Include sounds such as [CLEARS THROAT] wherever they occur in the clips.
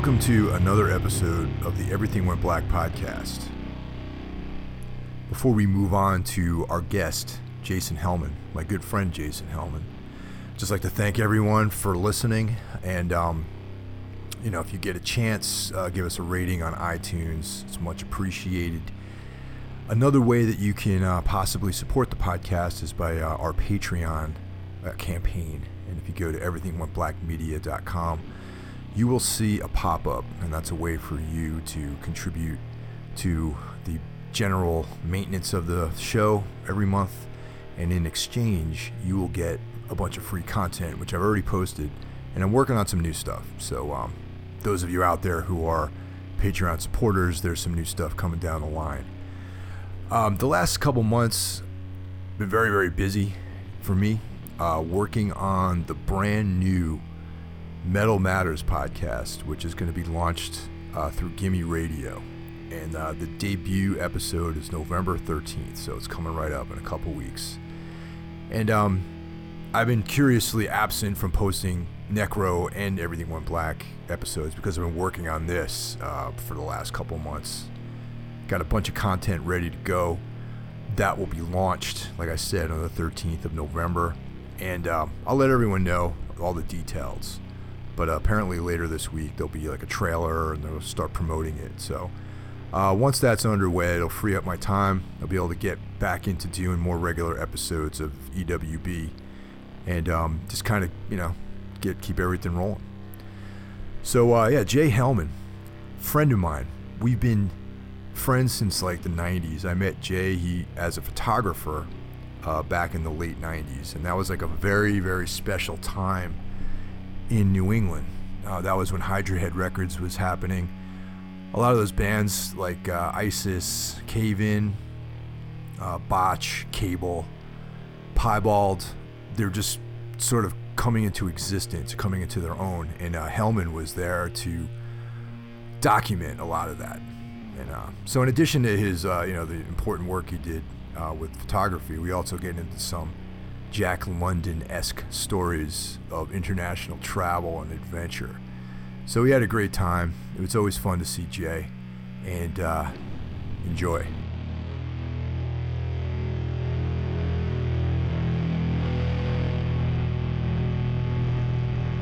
Welcome to another episode of the Everything Went Black podcast. Before we move on to our guest, Jason Hellman, my good friend Jason Hellman, just like to thank everyone for listening. And, um, you know, if you get a chance, uh, give us a rating on iTunes. It's much appreciated. Another way that you can uh, possibly support the podcast is by uh, our Patreon uh, campaign. And if you go to everythingwentblackmedia.com, you will see a pop up, and that's a way for you to contribute to the general maintenance of the show every month. And in exchange, you will get a bunch of free content, which I've already posted, and I'm working on some new stuff. So, um, those of you out there who are Patreon supporters, there's some new stuff coming down the line. Um, the last couple months been very very busy for me, uh, working on the brand new Metal Matters podcast, which is going to be launched uh, through Gimme Radio, and uh, the debut episode is November 13th, so it's coming right up in a couple weeks. And um, I've been curiously absent from posting Necro and Everything Went Black episodes because I've been working on this uh, for the last couple months. Got a bunch of content ready to go. That will be launched, like I said, on the 13th of November. And um, I'll let everyone know all the details. But apparently later this week, there'll be like a trailer and they'll start promoting it. So uh, once that's underway, it'll free up my time. I'll be able to get back into doing more regular episodes of EWB and um, just kind of, you know, get keep everything rolling. So uh, yeah, Jay Hellman, friend of mine. We've been friends since like the 90s. I met Jay he as a photographer uh, back in the late 90s, and that was like a very very special time in New England. Uh, that was when Hydra Head Records was happening. A lot of those bands like uh, ISIS, Cave In, uh, Botch, Cable, Piebald, they're just sort of coming into existence, coming into their own. And uh, Hellman was there to document a lot of that. And uh, so, in addition to his, uh, you know, the important work he did with photography, we also get into some Jack London-esque stories of international travel and adventure. So we had a great time. It was always fun to see Jay, and uh, enjoy.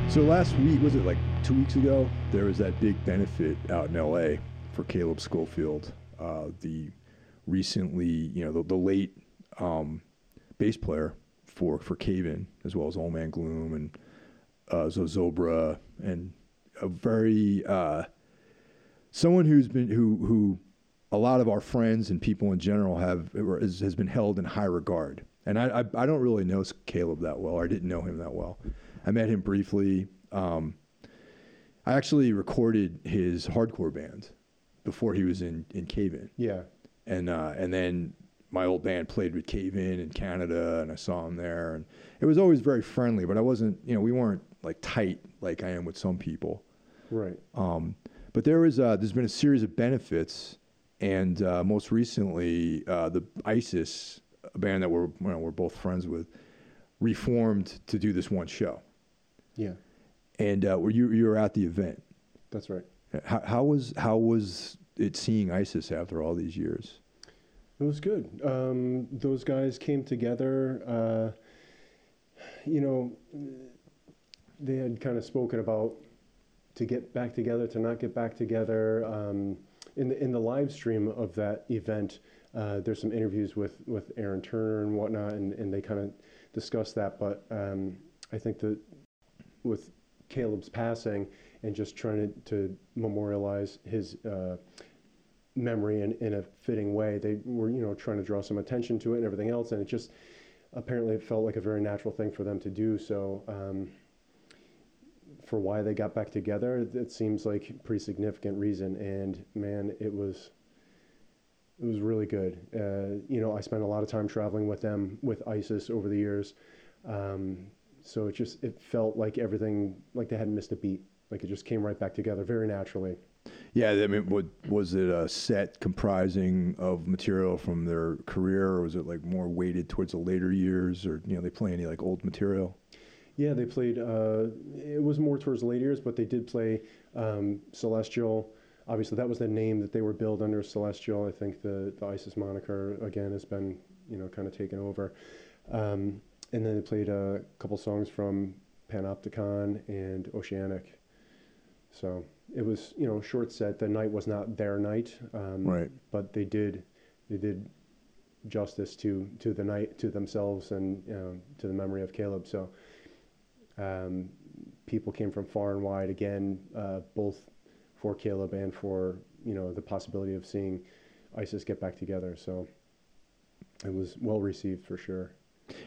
So last week, was it like two weeks ago? There was that big benefit out in L.A. for Caleb Schofield, uh, the recently, you know, the, the late um, bass player for for Cave In, as well as Old Man Gloom and uh, Zozobra, and a very uh, someone who's been who who a lot of our friends and people in general have has, has been held in high regard. And I, I, I don't really know Caleb that well. Or I didn't know him that well. I met him briefly. Um, I actually recorded his hardcore band before he was in in Cave In. Yeah. And uh, and then my old band played with Cave In in Canada, and I saw him there, and it was always very friendly. But I wasn't, you know, we weren't like tight like I am with some people. Right. Um, but there was uh, there's been a series of benefits, and uh, most recently uh, the ISIS, a band that we're you know, we're both friends with, reformed to do this one show. Yeah. And uh, were you you were at the event? That's right. How, how was how was it seeing ISIS after all these years? It was good. Um, those guys came together. Uh, you know, they had kind of spoken about to get back together, to not get back together. Um, in the in the live stream of that event, uh, there's some interviews with with Aaron Turner and whatnot, and, and they kind of discussed that. But um, I think that with Caleb's passing and just trying to, to memorialize his uh, memory in, in a fitting way. They were, you know, trying to draw some attention to it and everything else, and it just apparently it felt like a very natural thing for them to do. So, um, for why they got back together, it seems like pretty significant reason. And man, it was it was really good. Uh, you know, I spent a lot of time traveling with them with ISIS over the years. Um, so it just it felt like everything like they hadn't missed a beat. Like it just came right back together very naturally. Yeah, I mean, what, was it a set comprising of material from their career, or was it like more weighted towards the later years, or you know, they play any like old material? Yeah, they played. Uh, it was more towards the later years, but they did play um, Celestial. Obviously, that was the name that they were billed under. Celestial. I think the the ISIS moniker again has been you know kind of taken over. Um, and then they played a couple songs from Panopticon and Oceanic. So it was you know short set. The night was not their night, um, Right. But they did they did justice to to the night to themselves and um, to the memory of Caleb. So um, people came from far and wide again, uh, both for Caleb and for you know the possibility of seeing ISIS get back together. So it was well received for sure.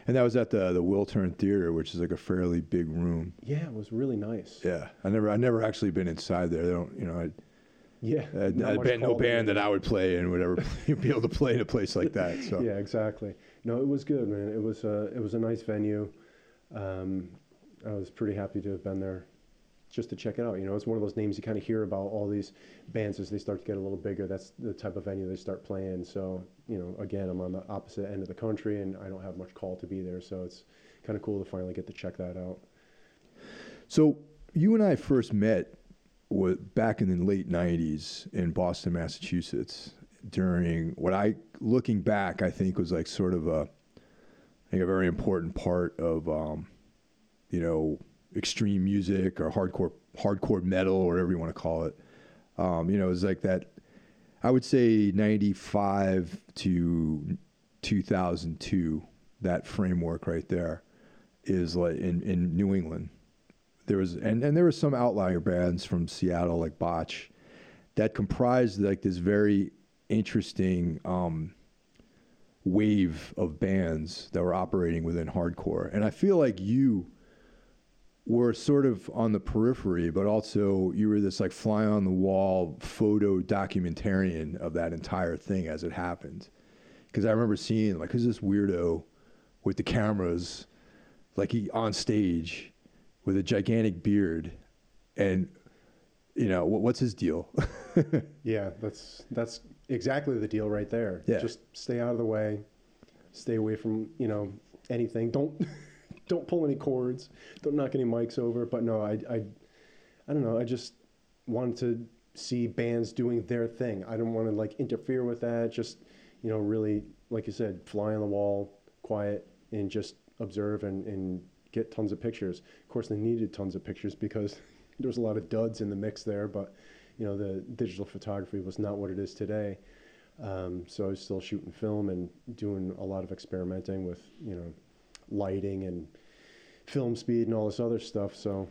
And that was at the the Wiltern Theater, which is like a fairly big room. Yeah, it was really nice. Yeah, I never I never actually been inside there. They don't, you know, I, Yeah, I, I no band that I would play in would ever [LAUGHS] be able to play in a place like that. So Yeah, exactly. No, it was good, man. It was a it was a nice venue. Um, I was pretty happy to have been there, just to check it out. You know, it's one of those names you kind of hear about all these bands as they start to get a little bigger. That's the type of venue they start playing. So you know, again, I'm on the opposite end of the country, and I don't have much call to be there. So it's kind of cool to finally get to check that out. So you and I first met wa back in the late '90s in Boston, Massachusetts, during what I, looking back, I think was like sort of a, I think a very important part of, um, you know, extreme music or hardcore hardcore metal or whatever you want to call it. Um, you know, it was like that. I would say '95 to 2002. That framework right there is like in, in New England there was and, and there were some outlier bands from Seattle like Botch that comprised like this very interesting um, wave of bands that were operating within hardcore. And I feel like you were sort of on the periphery, but also you were this like fly on the wall photo documentarian of that entire thing as it happened. Because I remember seeing like, who's this weirdo with the cameras, like he on stage with a gigantic beard, and you know what, what's his deal? [LAUGHS] Yeah, that's that's exactly the deal right there. Yeah. Just stay out of the way. Stay away from, you know, anything. Don't don't pull any cords. Don't knock any mics over. But no, I I I don't know. I just wanted to see bands doing their thing. I don't want to like interfere with that. Just, you know, really like you said, fly on the wall, quiet and just observe and, and get tons of pictures. Of course they needed tons of pictures because [LAUGHS] there was a lot of duds in the mix there, but you know, the digital photography was not what it is today. Um, so I was still shooting film and doing a lot of experimenting with, you know, lighting and film speed and all this other stuff. So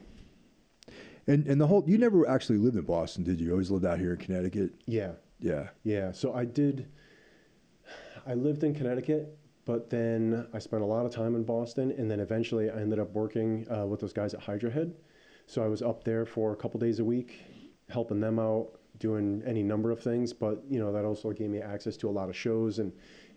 and and the whole you never actually lived in Boston, did you? You always lived out here in Connecticut. yeah, Yeah. yeah. So I did. I lived in Connecticut, but then I spent a lot of time in Boston, and then eventually I ended up working uh, with those guys at Hydra Head. So I was up there for a couple days a week, helping them out, doing any number of things. But you know that also gave me access to a lot of shows and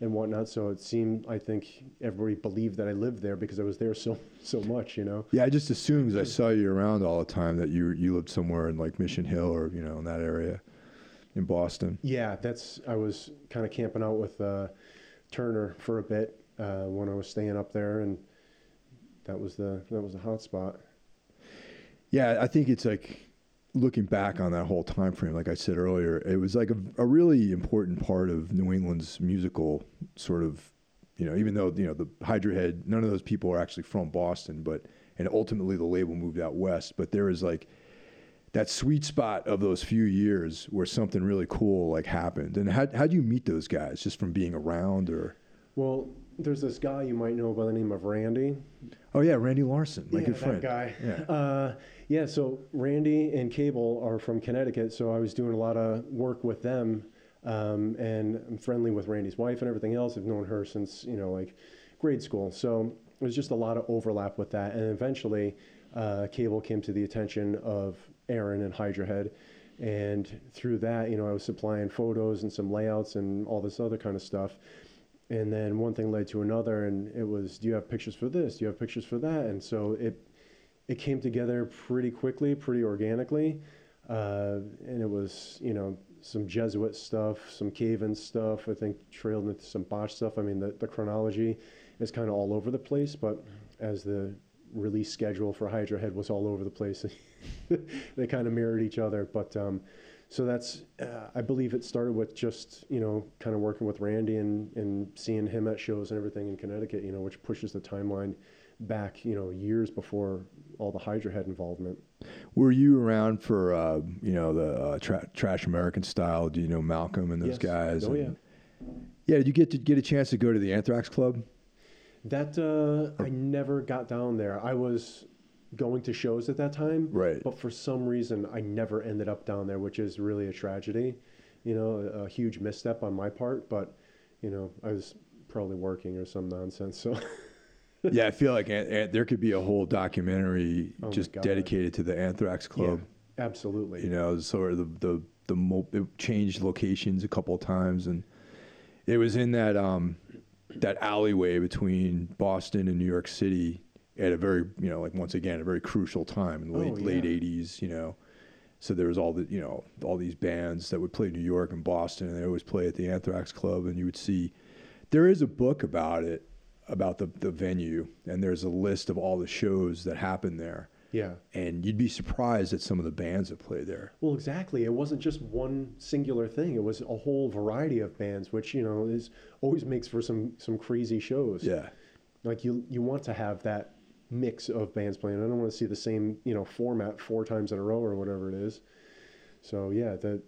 and whatnot. So it seemed I think everybody believed that I lived there because I was there so so much. You know. Yeah, I just assumed because I saw you around all the time that you you lived somewhere in like Mission Hill or you know in that area in Boston. Yeah, that's. I was kind of camping out with uh, Turner for a bit uh, when I was staying up there, and that was the that was the hot spot. Yeah, I think it's like looking back on that whole time frame. Like I said earlier, it was like a, a really important part of New England's musical sort of, you know, even though you know the Hydra Head, none of those people are actually from Boston, but and ultimately the label moved out west. But there was like that sweet spot of those few years where something really cool like happened. And how how'd you meet those guys? Just from being around, or Well, there's this guy you might know by the name of Randy. oh yeah, Randy Larson, my yeah, good that friend. guy. Yeah. Uh, yeah. So Randy and Cable are from Connecticut, so I was doing a lot of work with them, um, and I'm friendly with Randy's wife and everything else. I've known her since you know like grade school, so there's just a lot of overlap with that. And eventually, uh, Cable came to the attention of Aaron and Hydra Head. And through that, you know, I was supplying photos and some layouts and all this other kind of stuff. And then one thing led to another, and it was, do you have pictures for this? Do you have pictures for that? And so it it came together pretty quickly, pretty organically, uh, and it was you know some Jesuit stuff, some cave-in stuff. I think trailed into some botch stuff. I mean, the, the chronology is kind of all over the place, but as the release schedule for Hydra Head was all over the place. [LAUGHS] they kind of mirrored each other, but um, so that's uh, I believe it started with just you know kind of working with Randy and and seeing him at shows and everything in Connecticut, you know, which pushes the timeline back you know years before all the Hydra Head involvement. Were you around for uh, you know the uh, tra- Trash American style? Do you know Malcolm and those Yes. guys? Oh and- yeah. yeah. Did you get to get a chance to go to the Anthrax Club? That uh, I never got down there. I was going to shows at that time, Right. But for some reason, I never ended up down there, which is really a tragedy. You know, a, a huge misstep on my part. But you know, I was probably working or some nonsense. So [LAUGHS] yeah, I feel like an- an- there could be a whole documentary Oh just dedicated to the Anthrax Club. Yeah, absolutely. You know, sort of the the the mo- it changed locations a couple of times, and it was in that um that alleyway between Boston and New York City at a very you know like once again a very crucial time in the late Oh, late eighties. You know, so there was all the you know all these bands that would play New York and Boston, and they always play at the Anthrax Club, and you would see. There is a book about it about the the venue, and there's a list of all the shows that happened there yeah. and you'd be surprised at some of the bands that play there. Well, exactly. It wasn't just one singular thing. It was a whole variety of bands, which you know is always makes for some some crazy shows. Yeah, like you you want to have that mix of bands playing. I don't want to see the same you know format four times in a row or whatever it is. So yeah, the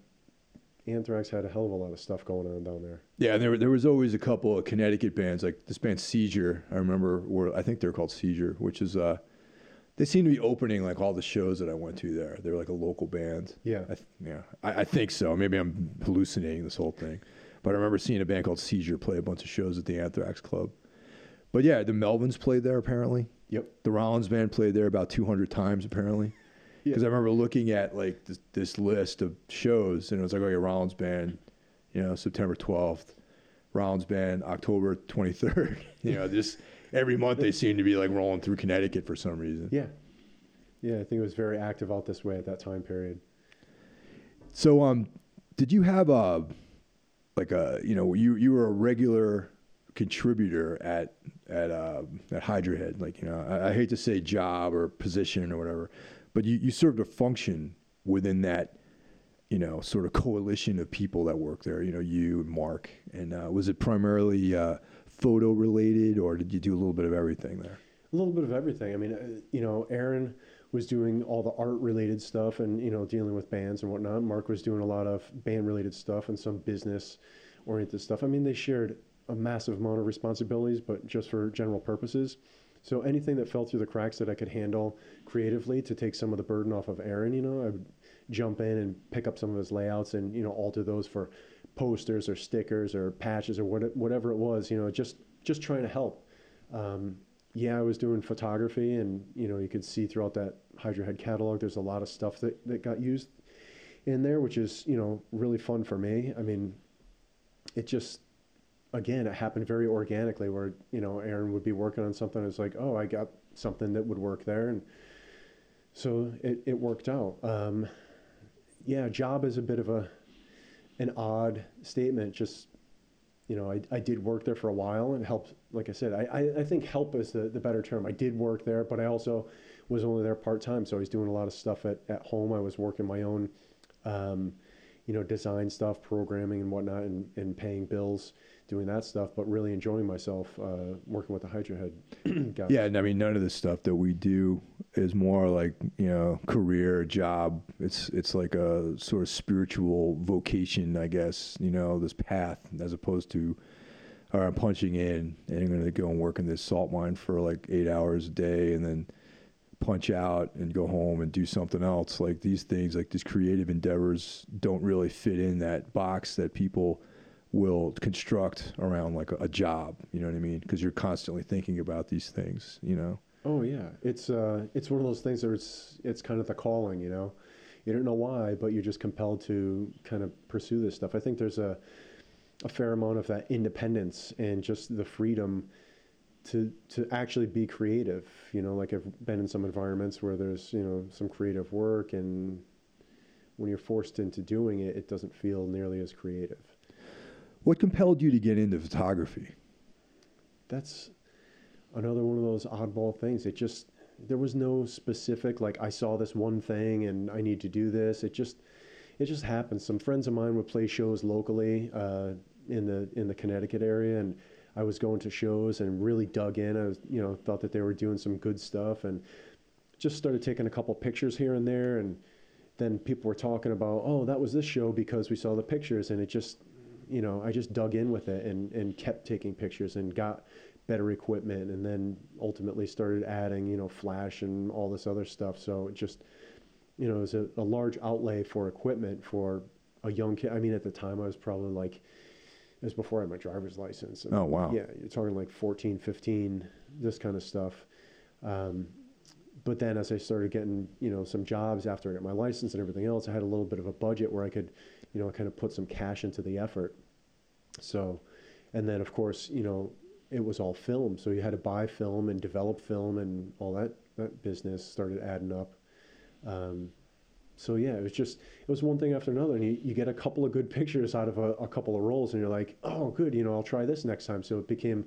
Anthrax had a hell of a lot of stuff going on down there. yeah. And there there was always a couple of Connecticut bands like this band Seizure. I remember, were I think they're called Seizure, which is uh, they seem to be opening like all the shows that I went to there. They're like a local band. Yeah. I th- yeah, I, I think so. Maybe I'm hallucinating this whole thing, but I remember seeing a band called Seizure play a bunch of shows at the Anthrax Club. But yeah, the Melvins played there apparently. Yep. The Rollins band played there about 200 times apparently. Yeah. Because I remember looking at like this, this list of shows, and it was like, okay, Rollins band, you know, September 12th, Rollins band, October 23rd. [LAUGHS] you know, just every month they seem to be like rolling through Connecticut for some reason. Yeah. Yeah, I think it was very active out this way at that time period. So, um, did you have a like a you know you you were a regular contributor at at uh, at Hydra Head? Like you know, I, I hate to say job or position or whatever, but you you served a function within that you know sort of coalition of people that work there. You know, you and Mark, and uh, was it primarily uh, photo related, or did you do a little bit of everything there? A little bit of everything. I mean, uh, you know, Aaron was doing all the art related stuff and, you know, dealing with bands and whatnot. Mark was doing a lot of band related stuff and some business oriented stuff. I mean, they shared a massive amount of responsibilities, but just for general purposes. So anything that fell through the cracks that I could handle creatively to take some of the burden off of Aaron, you know, I would jump in and pick up some of his layouts and, you know, alter those for posters or stickers or patches or what, whatever it was, you know, just, just trying to help. Um, yeah, I was doing photography, and you know, you could see throughout that Hydra Head catalog, there's a lot of stuff that, that got used in there, which is you know really fun for me. I mean, it just again, it happened very organically, where you know Aaron would be working on something, it's like, oh, I got something that would work there, and so it, it worked out. Um, yeah, job is a bit of a an odd statement, just you know, I, I did work there for a while and helped, like I said, I, I, I think help is the, the better term. I did work there, but I also was only there part time. So I was doing a lot of stuff at, at home. I was working my own, um, you know, design stuff, programming and whatnot, and, and paying bills, doing that stuff, but really enjoying myself uh, working with the Hydra Head [CLEARS THROAT] guys. Yeah, and I mean, none of the stuff that we do is more like you know career job. It's it's like a sort of spiritual vocation, I guess. You know, this path as opposed to, all right, I'm punching in and I'm going to go and work in this salt mine for like eight hours a day, and then punch out and go home and do something else. Like these things, like these creative endeavors, don't really fit in that box that people will construct around like a, a job. You know what I mean? Because you're constantly thinking about these things. You know. Oh yeah, it's uh, it's one of those things where it's it's kind of the calling, you know. You don't know why, but you're just compelled to kind of pursue this stuff. I think there's a a fair amount of that independence and just the freedom to to actually be creative. You know, like I've been in some environments where there's you know some creative work, and when you're forced into doing it, it doesn't feel nearly as creative. What compelled you to get into photography? that's another one of those oddball things. It just there was no specific like I saw this one thing and I need to do this. It just it just happened. Some friends of mine would play shows locally uh, in the in the Connecticut area, and I was going to shows and really dug in. I was you know thought that they were doing some good stuff and just started taking a couple pictures here and there and then people were talking about oh that was this show because we saw the pictures and it just you know I just dug in with it and and kept taking pictures and got better equipment and then ultimately started adding you know flash and all this other stuff. So it just you know it was a, a large outlay for equipment for a young kid. I mean at the time i was probably like it was before i had my driver's license. And Oh, wow. yeah you're talking like 14 15 this kind of stuff. Um, but then as i started getting you know some jobs after i got my license and everything else i had a little bit of a budget where i could you know kind of put some cash into the effort. So and then of course you know it was all film. So you had to buy film and develop film and all that that business started adding up. Um, so yeah it was just it was one thing after another. And you, you get a couple of good [LAUGHS] pictures out of a, a couple of roles and you're like oh good you know i'll try this next time. So it became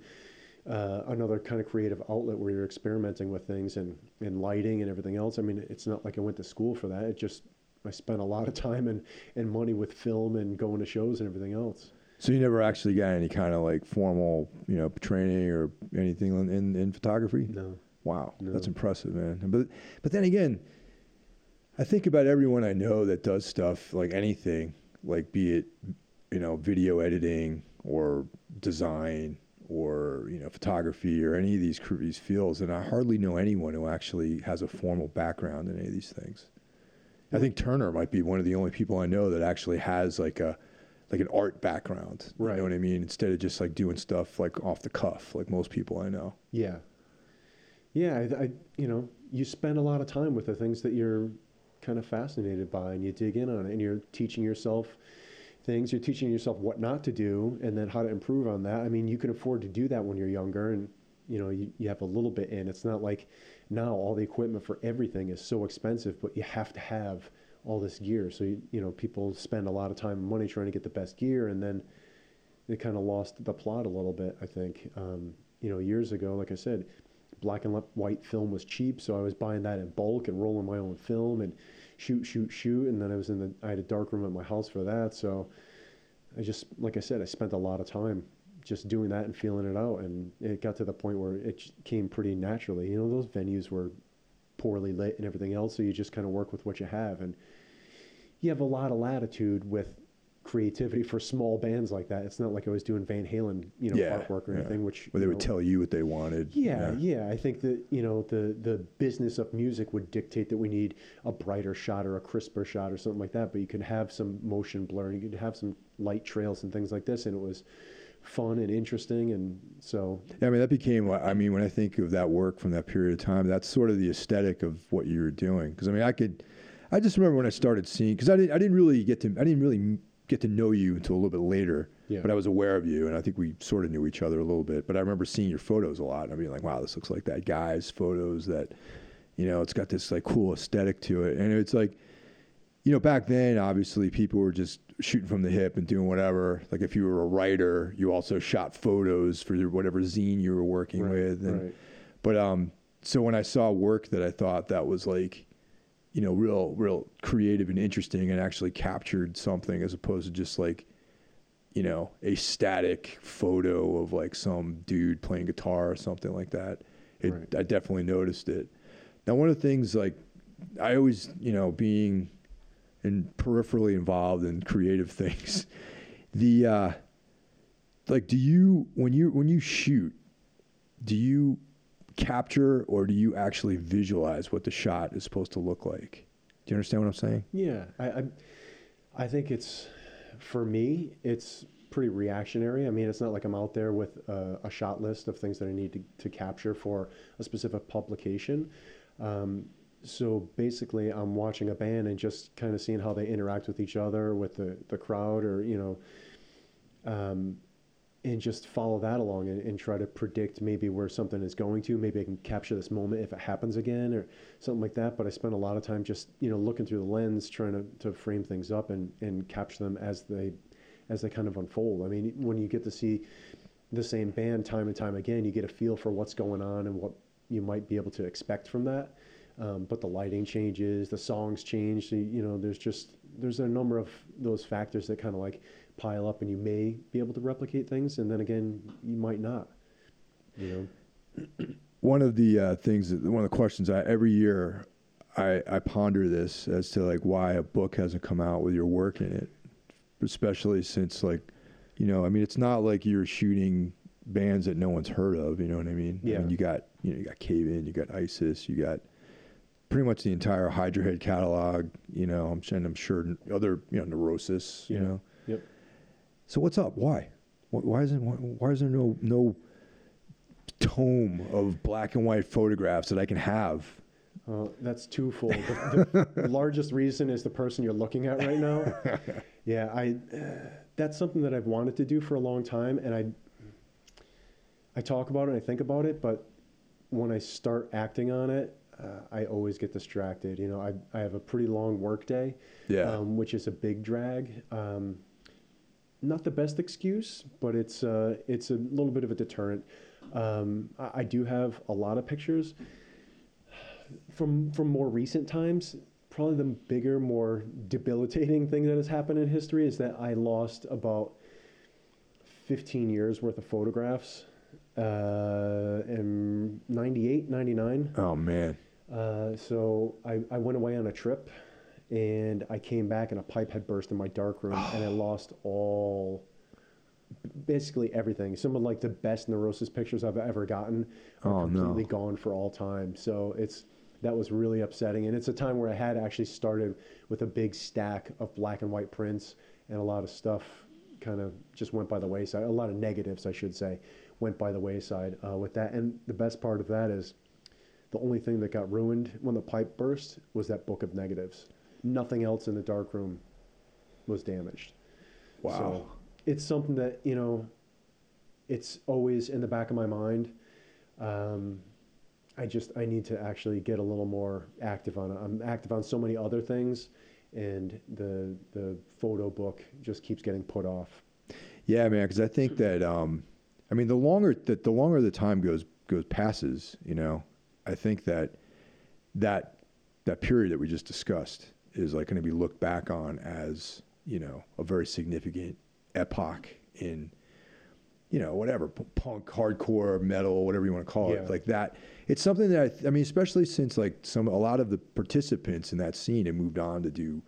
uh, another kind of creative outlet where you're experimenting with things and, and lighting and everything else. I mean it's not like i went to school for that. It just i spent a lot of time and, and money with film and going to shows and everything else So you never actually got any kind of like formal, you know, training or anything in, in, in photography? no Wow, no. that's impressive, man. But but then again, I think about everyone I know that does stuff like anything, like be it you know video editing or design or you know photography or any of these these fields, and I hardly know anyone who actually has a formal background in any of these things. I think Turner might be one of the only people I know that actually has like a like an art background. Right. You know what I mean? Instead of just like doing stuff like off the cuff, like most people I know. Yeah. Yeah, I, I, you know, you spend a lot of time with the things that you're kind of fascinated by and you dig in on it and you're teaching yourself things, you're teaching yourself what not to do and then how to improve on that. I mean, you can afford to do that when you're younger and you know, you, you have a little bit in. It's not like now all the equipment for everything is so expensive, but you have to have all this gear. So, you, you know, people spend a lot of time and money trying to get the best gear and then they kind of lost the plot a little bit, I think. Um, you know, years ago, like I said, black and white film was cheap, so I was buying that in bulk and rolling my own film and shoot, shoot, shoot. And then I was in the, I had a dark room at my house for that. So I just, like I said, I spent a lot of time just doing that and feeling it out. And it got to the point where it came pretty naturally. You know, those venues were poorly lit and everything else, so you just kind of work with what you have. And you have a lot of latitude with creativity for small bands like that. It's not like I was doing Van Halen, you know, Yeah, artwork or yeah. anything, which Where they you would know, tell you what they wanted. yeah, yeah, I think that you know the the business of music would dictate that we need a brighter shot or a crisper shot or something like that. But you could have some motion blur, you could have some light trails and things like this, and it was fun and interesting. And so, Yeah, I mean, that became, I mean, when I think of that work from that period of time, that's sort of the aesthetic of what you were doing. Because, I mean, I could, I just remember when I started seeing, because I didn't, I didn't really get to, I didn't really get to know you until a little bit later. Yeah. But I was aware of you, and I think we sort of knew each other a little bit. But I remember seeing your photos a lot, and I'd be like, wow, this looks like that guy's photos that, you know, it's got this like cool aesthetic to it. And it's like, you know, back then, obviously, people were just shooting from the hip and doing whatever. Like, if you were a writer, you also shot photos for your whatever zine you were working Right, with. And, right. But um, so when I saw work that I thought that was like, you know, real, real creative and interesting, and actually captured something as opposed to just like, you know, a static photo of like some dude playing guitar or something like that. It, Right. I definitely noticed it. Now, one of the things like I always, you know, being and peripherally involved in creative things. [LAUGHS] The uh, like, do you when you when you shoot, do you capture or do you actually visualize what the shot is supposed to look like? Do you understand what I'm saying? yeah, I, I, I think it's for me, it's pretty reactionary. I mean, it's not like I'm out there with a, a shot list of things that I need to, to capture for a specific publication. Um, so basically, I'm watching a band and just kind of seeing how they interact with each other, with the, the crowd, or, you know, um, and just follow that along and, and try to predict maybe where something is going to. Maybe I can capture this moment if it happens again or something like that. But I spend a lot of time just, you know, looking through the lens, trying to, to frame things up and, and capture them as they as they kind of unfold. I mean, when you get to see the same band time and time again, you get a feel for what's going on and what you might be able to expect from that. Um, but the lighting changes, the songs change. So, you know, there's just there's a number of those factors that kind of like pile up, and you may be able to replicate things, and then again, you might not. You know. [CLEARS THROAT] One of the uh, things, that, one of the questions I every year, I, I ponder this as to like why a book hasn't come out with your work in it, especially since like, you know, I mean, it's not like you're shooting bands that no one's heard of. You know what I mean? Yeah. I mean, you got you know you got Cave In, you got ISIS, you got pretty much the entire Hydra Head catalog. You know, I'm and I'm sure other you know Neurosis. You Yeah. know. Yep. So what's up? Why? Why, why isn't why, why is there no no tome of black and white photographs that I can have? Uh, that's twofold. The, the [LAUGHS] largest reason is the person you're looking at right now. [LAUGHS] Yeah, I. Uh, that's something that I've wanted to do for a long time, and I. I talk about it, and I think about it, but when I start acting on it, uh, I always get distracted. You know, I I have a pretty long work day, Yeah. um, which is a big drag. Um, not the best excuse, but it's uh, it's a little bit of a deterrent. Um, I, I do have a lot of pictures from from more recent times. Probably the bigger, more debilitating thing that has happened in history is that I lost about 15 years worth of photographs uh, in 98, 99. oh man. Uh, so I, I went away on a trip and I came back and a pipe had burst in my dark room and I [GASPS] lost all basically everything. Some of like the best neurosis pictures I've ever gotten are Oh, no. completely gone for all time. So it's that was really upsetting. And it's a time where I had actually started with a big stack of black and white prints and a lot of stuff kind of just went by the wayside. A lot of negatives, I should say, went by the wayside uh, with that. And the best part of that is the only thing that got ruined when the pipe burst was that book of negatives. Nothing else in the dark room was damaged. Wow. So it's something that, you know, it's always in the back of my mind. Um, I just, I need to actually get a little more active on it. I'm active on so many other things and the, the photo book just keeps getting put off. Yeah, man. Because I think that um, I mean, the longer that the longer the time goes goes passes, you know, I think that that that period that we just discussed is like going to be looked back on as you know a very significant epoch in you know whatever p- punk, hardcore, metal, whatever you want to call Yeah. it, like that. It's something that I, th- I mean, especially since like some a lot of the participants in that scene have moved on to do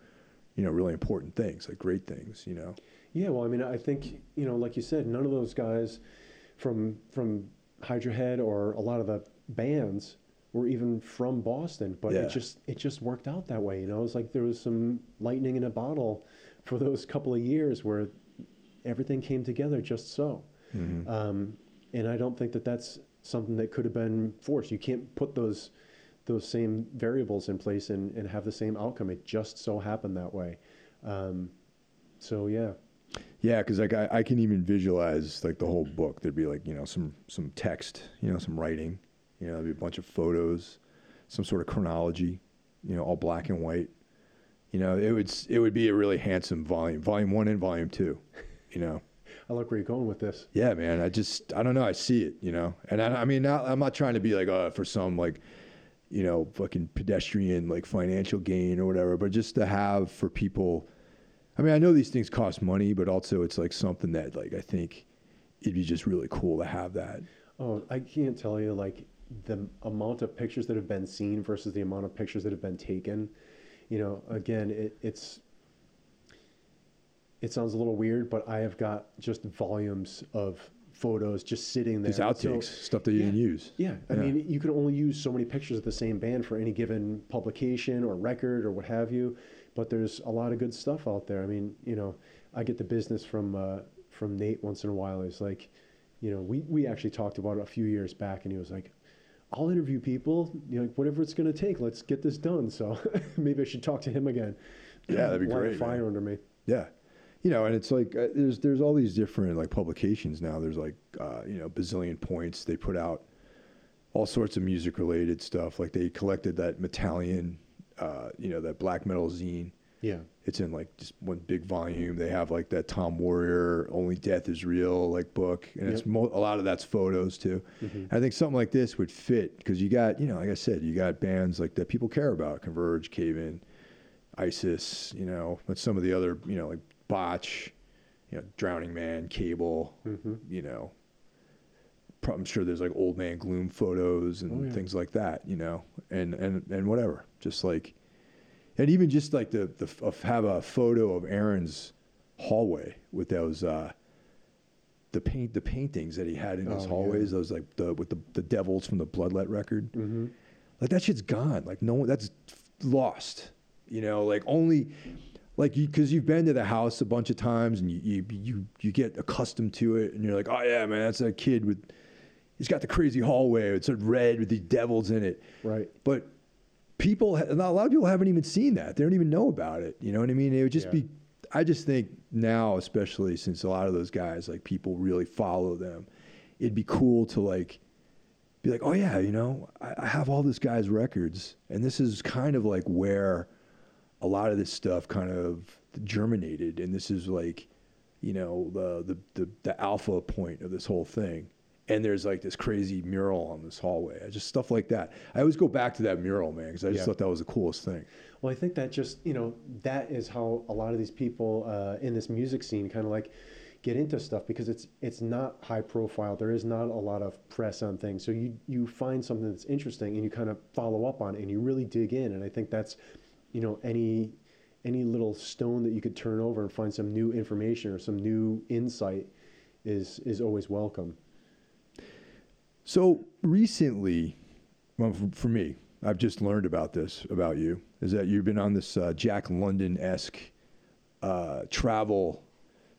you know really important things, like great things, you know. Yeah, well, I mean, I think you know, like you said, none of those guys from from Hydra Head or a lot of the bands were even from Boston, but Yeah. it just it just worked out that way. You know, it's like there was some lightning in a bottle [LAUGHS] for those couple of years where everything came together just so. Um, and I don't think that that's something that could have been forced. You can't put those those same variables in place and, and have the same outcome. It just so happened that way. Um, so yeah. Yeah, because like I, I can even visualize like the whole book. There'd be like you know some some text, you know, some writing, you know, there'd be a bunch of photos, some sort of chronology, you know, all black and white. You know, it would it would be a really handsome volume, volume one and volume two. You know, [LAUGHS] I like where you're going with this. yeah, man. I just I don't know. I see it, you know, and I, I mean, not, I'm not trying to be like uh for some like, you know, fucking pedestrian like financial gain or whatever, but just to have for people. I mean, I know these things cost money, but also it's like something that like I think it'd be just really cool to have that. Oh, I can't tell you like the amount of pictures that have been seen versus the amount of pictures that have been taken. You know, again, it, it's it sounds a little weird, but I have got just volumes of photos just sitting there. These outtakes, So- stuff that you yeah. didn't use. yeah, I Yeah. mean, you can only use so many pictures of the same band for any given publication or record or what have you. But there's a lot of good stuff out there. I mean, you know, I get the business from uh, from Nate once in a while. He's like, you know, we we actually talked about it a few years back, and he was like, "I'll interview people, you know, like whatever it's going to take. Let's get this done." So [LAUGHS] maybe I should talk to him again. Yeah, that'd be Light a great, Fire man. under me. Yeah. You know, and it's like uh, there's there's all these different like publications now. There's like uh, you know bazillion points. They put out all sorts of music related stuff. Like they collected that Metalion, uh, you know, that black metal zine. Yeah. It's in like just one big volume. They have like that Tom Warrior, Only Death is Real, like book, and it's mo- a lot of that's photos too. Mhm. I think something like this would fit because you got, you know, like I said, you got bands like that people care about, Converge, Cave In, ISIS, you know, but some of the other, you know, like Botch, you know, Drowning Man, Cable, Mhm. you know. I'm sure there's like old man gloom photos and Oh, yeah. things like that, you know, and and and whatever, just like, and even just like the the have a photo of Aaron's hallway with those uh, the paint the paintings that he had in his Oh, yeah. hallways, those like the with the the devils from the Bloodlet record, Mhm. like that shit's gone. Like no one that's lost. You know, like only like you because you've been to the house a bunch of times and you, you you you get accustomed to it and you're like, oh yeah, man, that's a kid with. He's got the crazy hallway. It's red with these devils in it. Right. But people, a lot of people haven't even seen that. They don't even know about it. You know what I mean? It would just Yeah. be. I just think now, especially since a lot of those guys, like people really follow them, it'd be cool to like be like, oh yeah, you know, I, I have all this guy's records, and this is kind of like where a lot of this stuff kind of germinated, and this is like, you know, the the the, the alpha point of this whole thing. And there's like this crazy mural on this hallway, just stuff like that. I always go back to that mural, man, because I just Yeah. thought that was the coolest thing. Well, I think that just you know that is how a lot of these people uh, in this music scene kind of like get into stuff because it's it's not high profile. There is not a lot of press on things. So you you find something that's interesting and you kind of follow up on it and you really dig in. And I think that's you know any any little stone that you could turn over and find some new information or some new insight is is always welcome. So recently, well, for, me, I've just learned about this about you. Is that you've been on this uh, Jack London esque uh, travel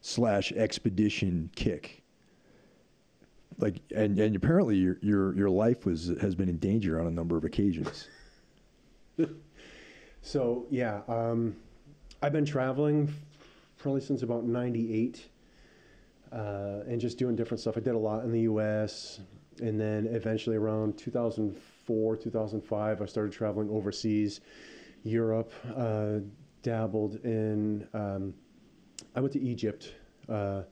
slash expedition kick. Like, and, and apparently your, your your life was has been in danger on a number of occasions. [LAUGHS] So yeah, um, I've been traveling probably since about '98, uh, and just doing different stuff. I did a lot in the U.S., and then eventually around 2004, 2005, I started traveling overseas, Europe. Uh, dabbled in. Um, I went to Egypt uh,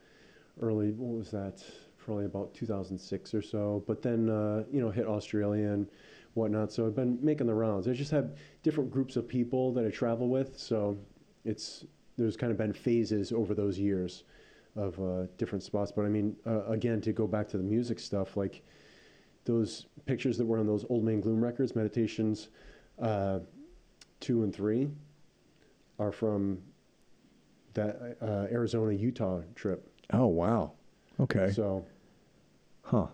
early. What was that? Probably about 2006 or so. But then uh, you know hit Australia and whatnot. So I've been making the rounds. I just have different groups of people that I travel with. So it's there's kind of been phases over those years of uh, different spots. But I mean, uh, again, to go back to the music stuff, like those pictures that were on those Old Man Gloom records, Meditations uh, two and three, are from that uh, Arizona Utah trip. oh wow, okay, So huh?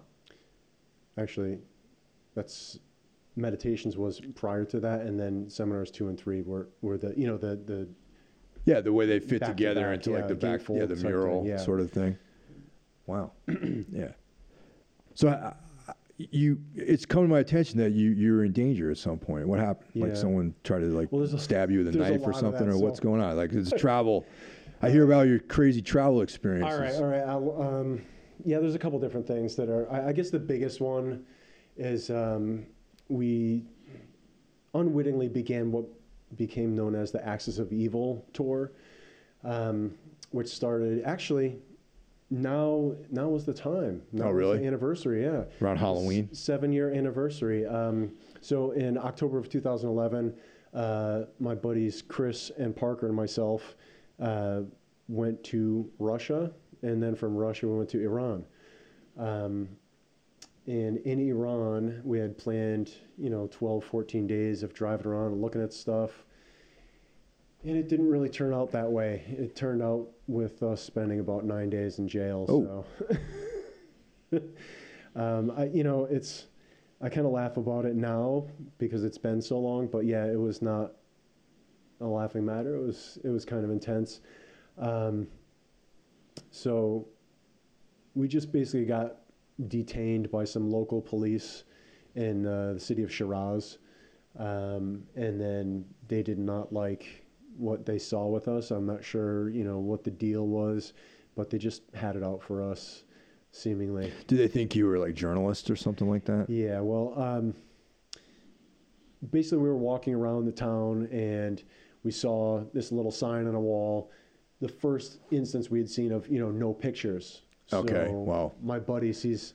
actually, that's meditations was prior to that, and then seminars two and three were, were the you know the the Yeah, the way they fit Back to together back, into like yeah, the back, yeah, the mural yeah. sort of thing. Wow. [CLEARS THROAT] yeah. So I, I, you, it's come to my attention that you you were in danger at some point. What happened? Yeah. Like someone tried to like Well, a- stab you with a there's a knife or something, or what's going on? Like it's travel. I hear about your crazy travel experiences. All right, all right. I'll, um, yeah, there's a couple different things that are. I, I guess the biggest one is um, we unwittingly began what became known as the Axis of Evil tour, um, which started actually. Now, now was the time. Now Oh, really? the anniversary, yeah. Around Halloween? Seven year anniversary. Um, so in October of 2011, uh, my buddies Chris and Parker and myself uh, went to Russia, and then from Russia we went to Iran. Um, and in Iran, we had planned, you know, 12, 14 days of driving around and looking at stuff. And it didn't really turn out that way. It turned out with us spending about nine days in jail. Oh. So, [LAUGHS] um, I, you know, it's, I kind of laugh about it now because it's been so long. But yeah, it was not a laughing matter. It was, it was kind of intense. Um, so we just basically got detained by some local police in uh, the city of Shiraz. Um, and then they did not like what they saw with us. I'm not sure, you know, what the deal was, but they just had it out for us, seemingly. Do they think you were like journalists or something like that? Yeah, well, um, basically, we were walking around the town and We saw this little sign on a wall. The first instance we had seen of you know no pictures. Okay, wow. My buddy sees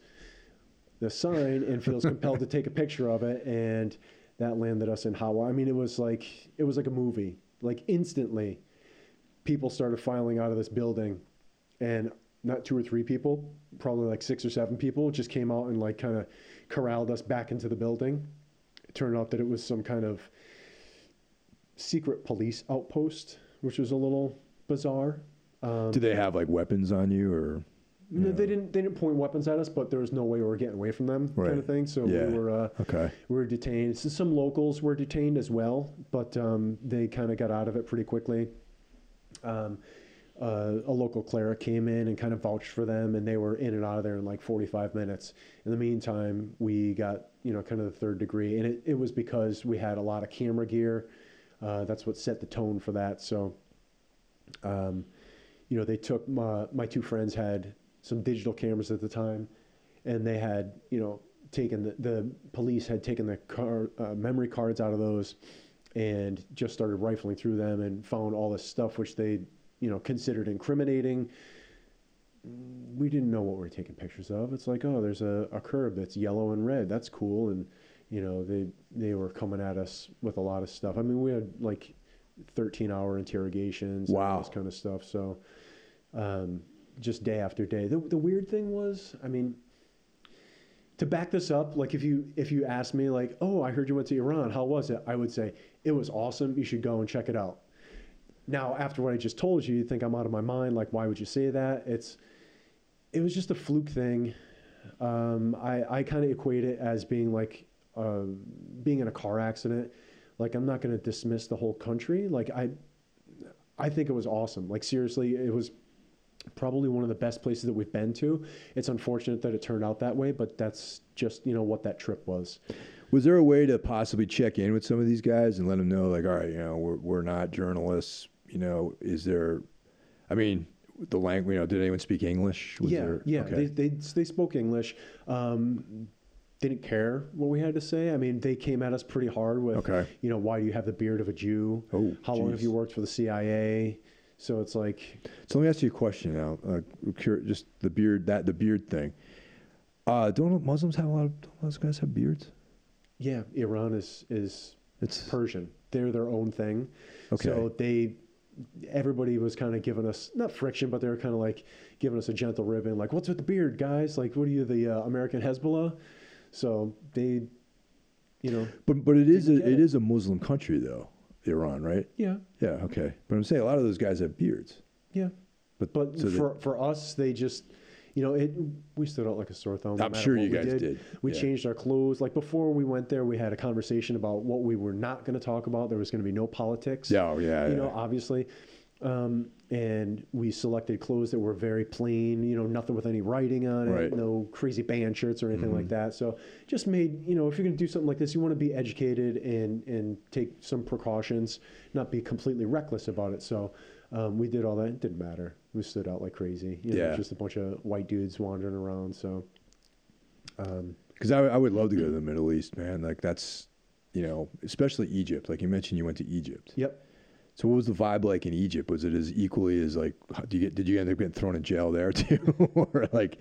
the sign and feels compelled to take a picture of it, and that landed us in hot water. I mean, it was like it was like a movie. Like instantly, people started filing out of this building, and not two or three people, probably like six or seven people, just came out and like kind of corralled us back into the building. It turned out that it was some kind of secret police outpost, which was a little bizarre. Um, Do they have like weapons on you or? No, they didn't. They didn't point weapons at us, but there was no way we were getting away from them, kind of thing. So Yeah. we were uh, Okay. we were detained. So some locals were detained as well, but um, they kind of got out of it pretty quickly. Um, uh, a local cleric came in and kind of vouched for them, and they were in and out of there in like 45 minutes. In the meantime, we got you know kind of the third degree, and it, it was because we had a lot of camera gear. Uh, that's what set the tone for that. So, um, you know, they took my my two friends had some digital cameras at the time, and they had you know taken the, the police had taken the car uh, memory cards out of those and just started rifling through them and found all this stuff which they you know considered incriminating. We didn't know what we were taking pictures of. It's like oh there's a, a curb that's yellow and red. That's cool. And you know they they were coming at us with a lot of stuff. I mean we had like 13 hour interrogations and all Wow. this kind of stuff. So um, just day after day. The, the weird thing was i mean to back this up like if you if you asked me like oh i heard you went to iran. How was it? I would say it was awesome. You should go and check it out. Now after what i just told you you think i'm out of my mind. Like why would you say that? It's it was just a fluke thing. Um, i i kind of equate it as being like uh, being in a car accident. Like i'm not going to dismiss the whole country. Like i i think it was awesome. Like seriously it was probably one of the best places that we've been to. It's unfortunate that it turned out that way, but that's just you know what that trip was. Was there a way to possibly check in with some of these guys and let them know, like, all right, you know, we're, we're not journalists. You know, is there, I mean, the language, you know, did anyone speak English? Was yeah, there, yeah. okay. They, they they spoke English. Um, didn't care what we had to say. I mean, they came at us pretty hard with, Okay. you know, why do you have the beard of a Jew? Oh, How long have you worked for the CIA? So it's like, So let me ask you a question now. Uh, just the beard, that the beard thing. Uh, don't Muslims have a lot of don't those guys have beards? yeah, Iran is is It's Persian. They're their own thing. Okay. So they, everybody was kind of giving us not friction, but they were kind of like giving us a gentle ribbon, like, "What's with the beard, guys? Like, what are you, the uh, American Hezbollah?" So they, you know, but but it is a, it, it is a Muslim country though, Iran, right? yeah, Yeah, okay. But I'm saying a lot of those guys have beards. yeah. But But so they- for for us, they just, you know, it. We stood out like a sore thumb. no I'm matter sure what you we guys did. We Yeah. changed our clothes. Like before we went there, we had a conversation about what we were not going to talk about. There was going to be no politics. Yeah, oh, yeah, You yeah. know, obviously. Um, and we selected clothes that were very plain, you know, nothing with any writing on it, Right. Mm-hmm. no crazy band shirts or anything like that. So just made, you know, if you're going to do something like this, you want to be educated and, and take some precautions, not be completely reckless about it. So um, we did all that. It didn't matter. We stood out like crazy. You know, Yeah. Just a bunch of white dudes wandering around. So, um, Because I, I would love to go to the Middle East, man. Like that's, you know, especially Egypt. Like you mentioned, you went to Egypt. yep. So what was the vibe like in Egypt? Was it as equally as like? Do you get? Did you end up getting thrown in jail there [LAUGHS] too, or like,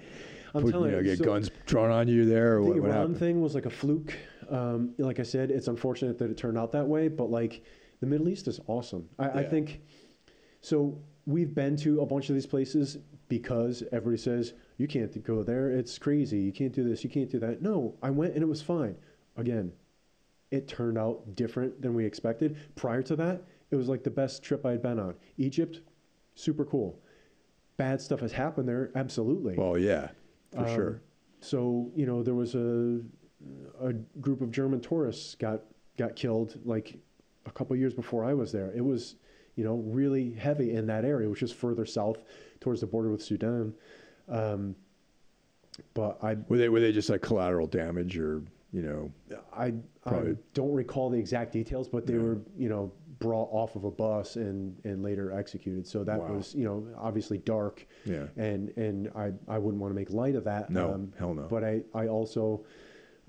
I'm put, telling you know, get so- guns drawn on you there, or the what, what Iran happened? thing was like a fluke. Um, like I said, it's unfortunate that it turned out that way, but like the Middle East is awesome. I, I think so. We've been to a bunch of these places because everybody says you can't go there. It's crazy. You can't do this. You can't do that. No, I went and it was fine. Again, it turned out different than we expected. Prior to that, it was like the best trip I'd been on. Egypt, super cool. Bad stuff has happened there, absolutely. Well, yeah, for Um, sure. So you know there was a a group of German tourists got got killed like a couple years before I was there. It was you know really heavy in that area, which is further south towards the border with Sudan. Um, but I Were they were they just like collateral damage, or you know? I, I don't recall the exact details, but they Yeah. were you know brought off of a bus and and later executed. So that Wow. was you know obviously dark. Yeah. and and I I wouldn't want to make light of that. No, hell no. But I I also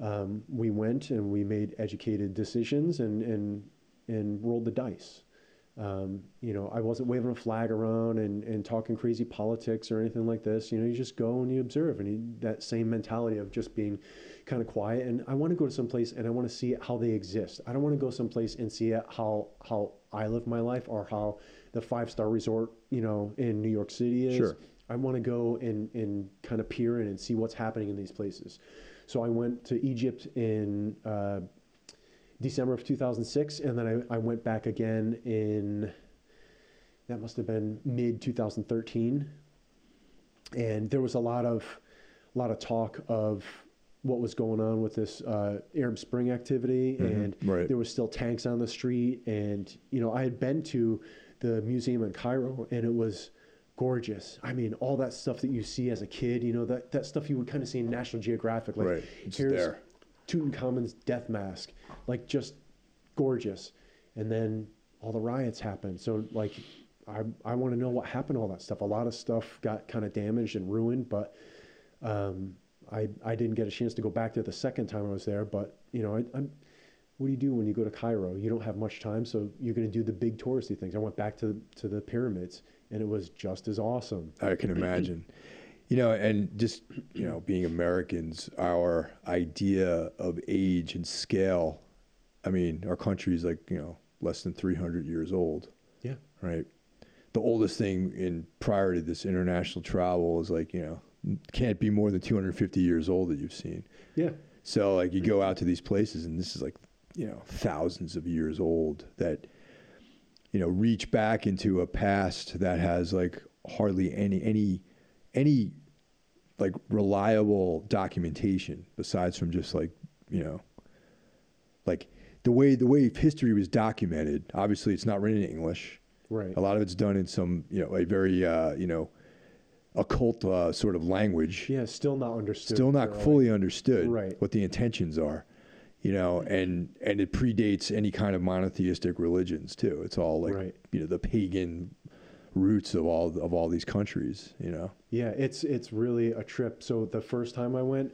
um, we went and we made educated decisions and and and rolled the dice. Um, you know, I wasn't waving a flag around and, and talking crazy politics or anything like this. You know, you just go and you observe, and you, that same mentality of just being kind of quiet. And I want to go to some place and I want to see how they exist. I don't want to go someplace and see how how I live my life or how the five star resort, you know, in New York City is. Sure. I want to go and, and kind of peer in and see what's happening in these places. So I went to Egypt in uh, December of 2006, and then I, I went back again in, that must have been mid 2013. And there was a lot of, a lot of talk of what was going on with this uh, Arab Spring activity, and right. there was still tanks on the street. And you know, I had been to the museum in Cairo, and it was gorgeous. I mean, all that stuff that you see as a kid, you know, that, that stuff you would kind of see in National Geographic. Like, Right. It's here's there. Tutankhamun's death mask, like just gorgeous. And then all the riots happened. So, like, I, I want to know what happened to all that stuff. A lot of stuff got kind of damaged and ruined, but um, I, I didn't get a chance to go back there the second time I was there. But, you know, I, I'm, what do you do when you go to Cairo? You don't have much time, so you're going to do the big touristy things. I went back to, to the pyramids, and it was just as awesome. I can imagine. You know, and just, you know, being Americans, our idea of age and scale, I mean, our country is like, you know, less than 300 years old, Yeah. right? The oldest thing in prior to this international travel is like, you know, can't be more than 250 years old that you've seen. Yeah. So like you go out to these places and this is like, you know, thousands of years old that, you know, reach back into a past that has like hardly any any any like reliable documentation besides from just like, you know, like the way the way history was documented, obviously it's not written in English. Right. A lot of it's done in some, you know, a very uh, you know, occult uh, sort of language Yeah, still not understood. still not fully understood Right. what the intentions are you know and and it predates any kind of monotheistic religions too it's all like Right. you know the pagan roots of all of all these countries you know Yeah, it's it's really a trip. So the first time I went,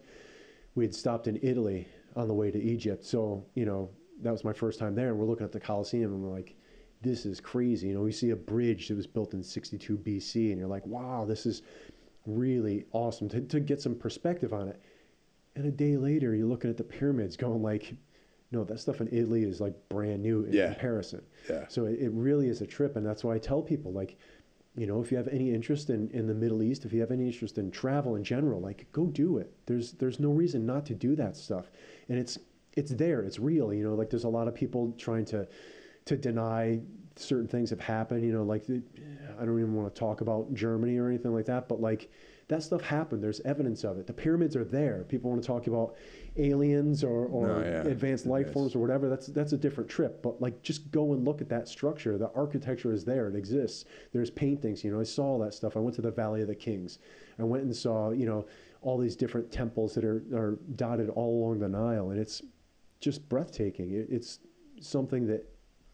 we had stopped in Italy on the way to Egypt. So you know that was my first time there, and we're looking at the Colosseum, and we're like, "This is crazy." You know, we see a bridge that was built in 62 BC, and you're like, "Wow, this is really awesome." To to get some perspective on it, and a day later, you're looking at the pyramids, going like. No, that stuff in Italy is like brand new in Yeah. comparison. Yeah. So it, it really is a trip, and that's why I tell people like, you know, if you have any interest in, in the Middle East, if you have any interest in travel in general, like go do it. There's there's no reason not to do that stuff, and it's it's there, it's real. You know, like there's a lot of people trying to to deny certain things have happened. You know, like the, I don't even want to talk about Germany or anything like that, but like that stuff happened. There's evidence of it. The pyramids are there. People want to talk about aliens or, or No, yeah. advanced life Yes. forms or whatever. That's that's a different trip. But like, just go and look at that structure. The architecture is there. It exists. There's paintings. You know, I saw all that stuff. I went to the Valley of the Kings. I went and saw you know all these different temples that are are dotted all along the Nile, and it's just breathtaking. It, it's something that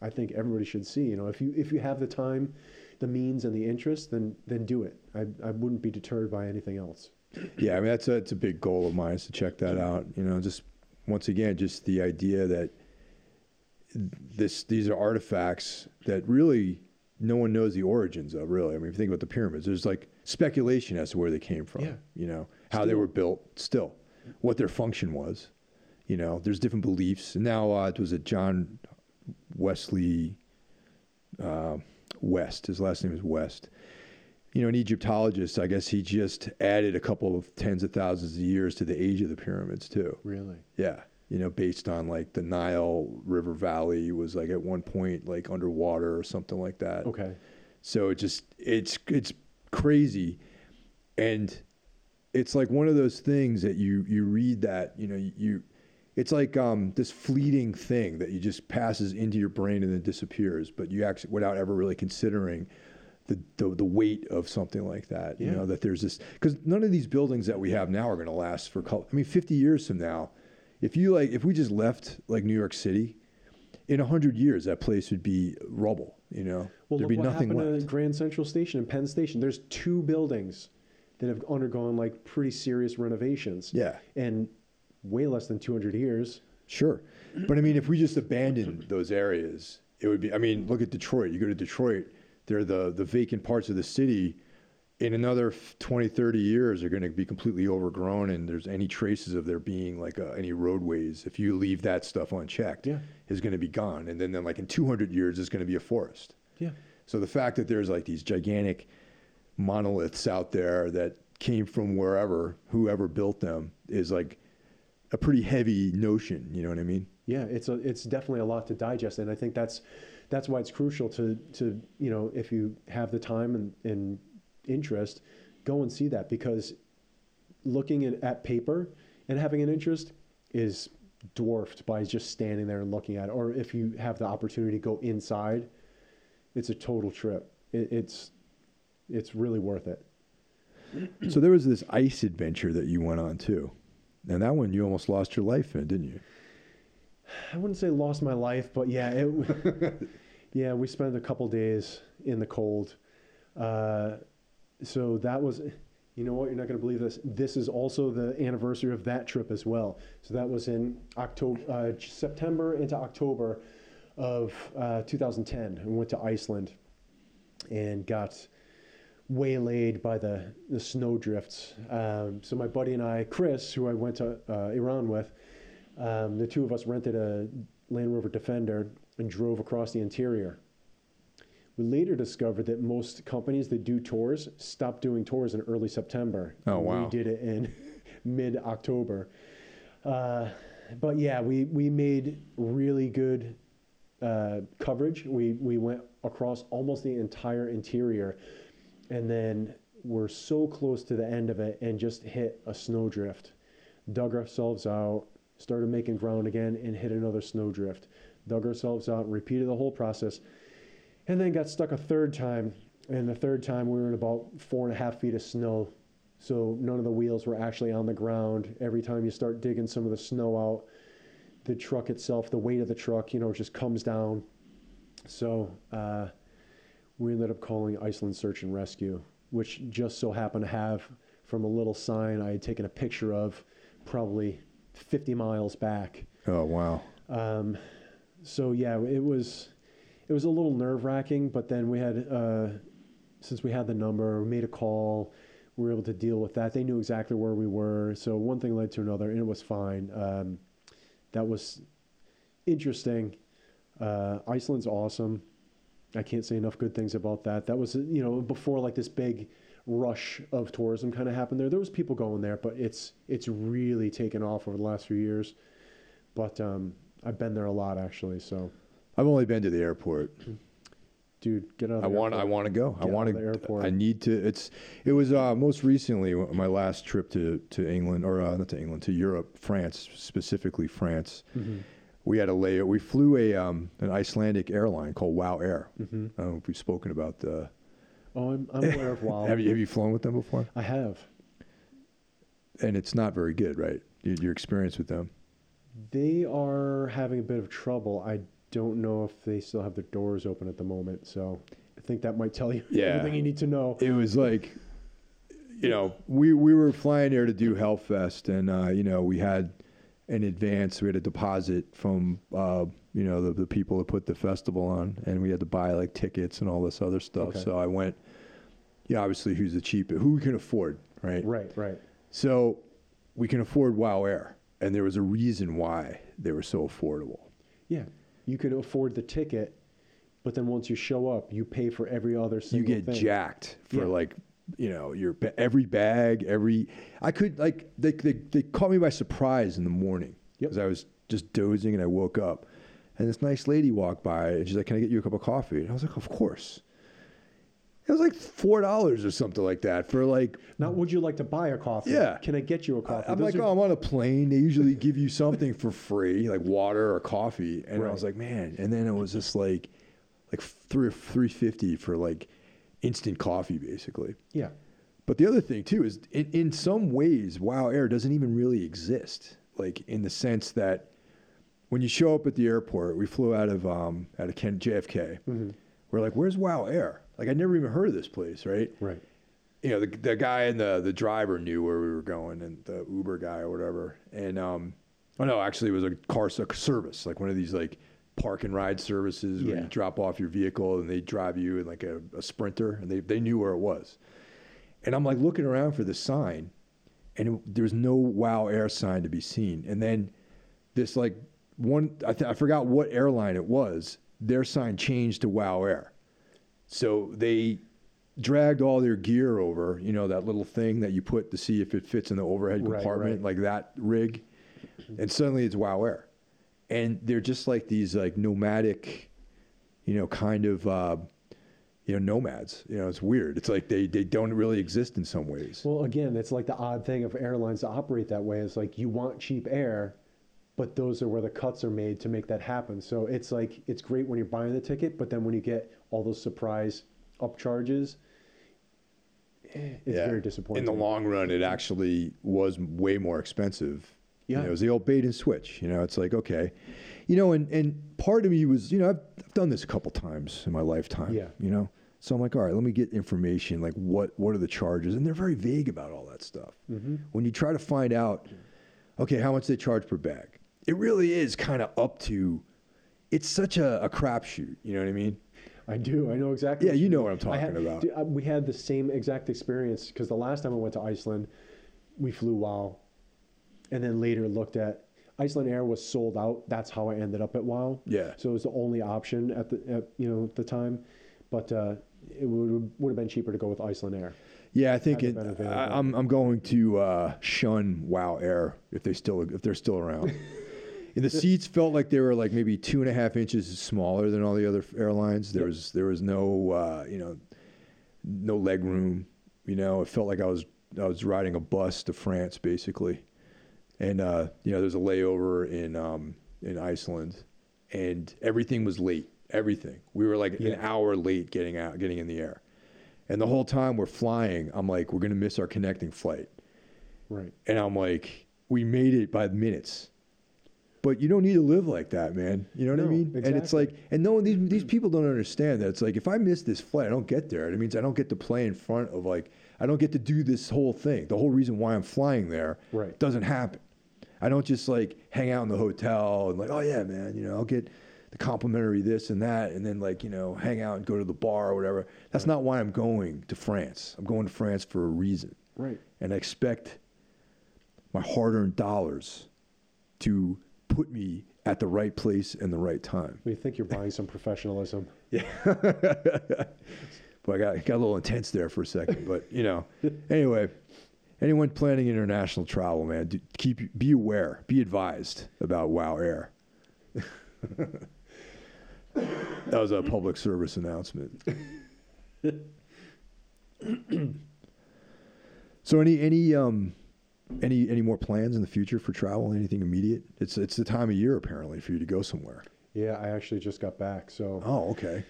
I think everybody should see. You know, if you if you have the time, the means, and the interest, then then do it. I I wouldn't be deterred by anything else. yeah i mean that's a, that's a big goal of mine is to check that out you know just once again just the idea that this these are artifacts that really no one knows the origins of really i mean if you think about the pyramids there's like speculation as to where they came from Yeah. you know how they were built still what their function was you know there's different beliefs and now uh, it was a john wesley uh, west his last name is west you know, an Egyptologist, I guess he just added a couple of tens of thousands of years to the age of the pyramids too. Really. Yeah. You know, based on like the Nile River Valley was like at one point like underwater or something like that. Okay. So it just it's it's crazy, and it's like one of those things that you you read that you know you, it's like um this fleeting thing that you just passes into your brain and then disappears, but you actually without ever really considering. The, the, the weight of something like that, you know, that there's this, because none of these buildings that we have now are going to last for, I mean, 50 years from now, if you like, if we just left like New York City, in 100 years, that place would be rubble, you know, Well, there'd look be what nothing happened left. to Grand Central Station and Penn Station. There's two buildings that have undergone like pretty serious renovations. Yeah. And way less than 200 years. Sure. But I mean, if we just abandon those areas it would be. I mean, look at Detroit. You go to Detroit, they're the the vacant parts of the city. In another 20, 30 years, are going to be completely overgrown, and there's any traces of there being like uh, any roadways. If you leave that stuff unchecked, Yeah. is going to be gone. And then, then like in 200 years, it's going to be a forest. Yeah. So the fact that there's like these gigantic monoliths out there that came from wherever, whoever built them, is like a pretty heavy notion. You know what I mean? Yeah, it's a, it's definitely a lot to digest, and I think that's that's why it's crucial to to you know if you have the time and, and interest, go and see that because looking at, at paper and having an interest is dwarfed by just standing there and looking at it. Or if you have the opportunity to go inside, it's a total trip. It, it's it's really worth it. so there was this ice adventure that you went on too, and that one you almost lost your life in, didn't you? I wouldn't say lost my life, but yeah, it, [LAUGHS] yeah, we spent a couple days in the cold. Uh, so that was, you know what? You're not going to believe this. This is also the anniversary of that trip as well. So that was in October, uh, September into October of uh, 2010. We went to Iceland and got waylaid by the, the snow drifts. Um, so my buddy and I, Chris, who I went to uh, Iran with, um, the two of us rented a Land Rover Defender and drove across the interior. We later discovered that most companies that do tours stop doing tours in early September. Oh, wow. We did it in [LAUGHS] mid October. Uh, but yeah, we, we made really good uh, coverage. We, we went across almost the entire interior and then we're so close to the end of it and just hit a snowdrift. Dug ourselves out, started making ground again, and hit another snowdrift. Dug ourselves out, repeated the whole process, and then got stuck a third time. And the third time we were in about four and a half feet of snow. So none of the wheels were actually on the ground. Every time you start digging some of the snow out, the truck itself, the weight of the truck, you know, just comes down. So uh, we ended up calling Iceland Search and Rescue, which just so happened to have from a little sign I had taken a picture of probably 50 miles back. Oh wow. Um, so yeah, it was it was a little nerve wracking, but then we had uh, since we had the number, we made a call. We were able to deal with that. They knew exactly where we were, so one thing led to another, and it was fine. Um, that was interesting. Uh, Iceland's awesome. I can't say enough good things about that. That was you know before like this big rush of tourism kind of happened there. There was people going there, but it's it's really taken off over the last few years. But um, I've been there a lot actually. So, I've only been to the airport. dude, get out. Of I the want. I want to go. I want to. airport. I need to. It's. It was uh, most recently my last trip to to England or uh, not to England to Europe, France specifically France. Mhm. We had a layover. We flew a um, an Icelandic airline called Wow Air. Mhm. I don't know if we've spoken about the. Oh, I'm, I'm aware of WoW. [LAUGHS] Have you have you flown with them before? I have. And it's not very good, right? Your, your experience with them. They are having a bit of trouble. I don't know if they still have their doors open at the moment. So I think that might tell you [LAUGHS] Yeah. everything you need to know. it was like you know we we were flying there to do Hellfest and uh, you know we had an advance we had a deposit from uh, you know the, the people that put the festival on and we had to buy like tickets and all this other stuff Okay. so I went yeah obviously who's the cheapest who we can afford right Right, right. so we can afford Wow Air and there was a reason why they were so affordable Yeah, you can afford the ticket, but then once you show up, you pay for every other you get thing. jacked for Yeah. like you know your every bag every i could like they, they, they caught me by surprise in the morning Yep. because i was just dozing and i woke up and this nice lady walked by and she's like can i get you a cup of coffee and i was like of course it was like four dollars or something like that for like Not would you like to buy a coffee? Yeah. Can I get you a coffee? I'm Those like, are- oh, I'm on a plane. They usually give you something for free, like water or coffee. And I was like, man. And then it was just like, like three or three fifty for like instant coffee, basically. yeah. But the other thing too is, in, in some ways, Wow Air doesn't even really exist. Like in the sense that when you show up at the airport, we flew out of um, out of Ken, JFK. Mm-hmm. We're like, where's Wow Air? Like I never even heard of this place, right? Right. you know, the, the guy and the, the driver knew where we were going and the Uber guy or whatever. And, um, oh no, actually it was a car a service, like one of these like park and ride services where Yeah. you drop off your vehicle and they drive you in like a, a sprinter and they, they knew where it was. And I'm like looking around for the sign and it, there's no Wow Air sign to be seen. And then this like one, I, th- I forgot what airline it was, their sign changed to Wow Air. So they dragged all their gear over, you know, that little thing that you put to see if it fits in the overhead Right, compartment, right. like that rig. And suddenly it's Wow Air. And they're just like these like nomadic, you know, kind of, uh, you know, nomads. You know, it's weird. It's like they, they don't really exist in some ways. Well, again, it's like the odd thing of airlines to operate that way. It's like you want cheap air, but those are where the cuts are made to make that happen. So it's like it's great when you're buying the ticket, but then when you get all those surprise upcharges, eh, it's very disappointing. In the long run, it actually was way more expensive. You Yeah. know, it was the old bait and switch. You know, it's like, okay. You know, and, and part of me was, you know, I've, I've done this a couple times in my lifetime. Yeah. You know? So I'm like, all right, let me get information. Like, what, what are the charges? And they're very vague about all that stuff. Mm-hmm. When you try to find out, okay, how much they charge per bag, it really is kind of up to, it's such a, a crapshoot. You know what I mean? I do. I know exactly. Yeah, you know what I'm talking had- about. dude, we had the same exact experience because the last time I went to Iceland, we flew WoW, and then later looked at Icelandair was sold out. That's how I ended up at WoW. Yeah. So it was the only option at the at, you know at the time, but uh, it would would have been cheaper to go with Icelandair. Yeah, I think it. I, I'm I'm going to uh, shun Wow Air if they still if they're still around. [LAUGHS] and the seats felt like they were like maybe two and a half inches smaller than all the other airlines. There Yep. was there was no uh, you know no leg room. You know, it felt like I was I was riding a bus to France basically. And uh, you know, there's a layover in um, in Iceland, and everything was late. Everything. We were like an hour late getting out, getting in the air. And the whole time we're flying, I'm like, we're gonna miss our connecting flight. Right. And I'm like, we made it by minutes. But you don't need to live like that, man. You know what I No, mean? And it's like, and no, these these people don't understand that. It's like if I miss this flight, I don't get there. It means I don't get to play in front of like, I don't get to do this whole thing. The whole reason why I'm flying there Right. doesn't happen. I don't just like hang out in the hotel and like, oh yeah, man, you know, I'll get the complimentary this and that, and then like you know, hang out and go to the bar or whatever. That's not why I'm going to France. I'm going to France for a reason Right. and I expect my hard-earned dollars to put me at the right place and the right time. We think you're buying some professionalism. [LAUGHS] Yeah. [LAUGHS] but I got, got a little intense there for a second. But, you know, [LAUGHS] anyway, anyone planning international travel, man, do, keep be aware, be advised about Wow Air. [LAUGHS] that was a public service announcement. [COUGHS] so any any um any any more plans in the future for travel? Anything immediate? It's it's the time of year apparently for you to go somewhere. Yeah, I actually just got back, so Oh, okay.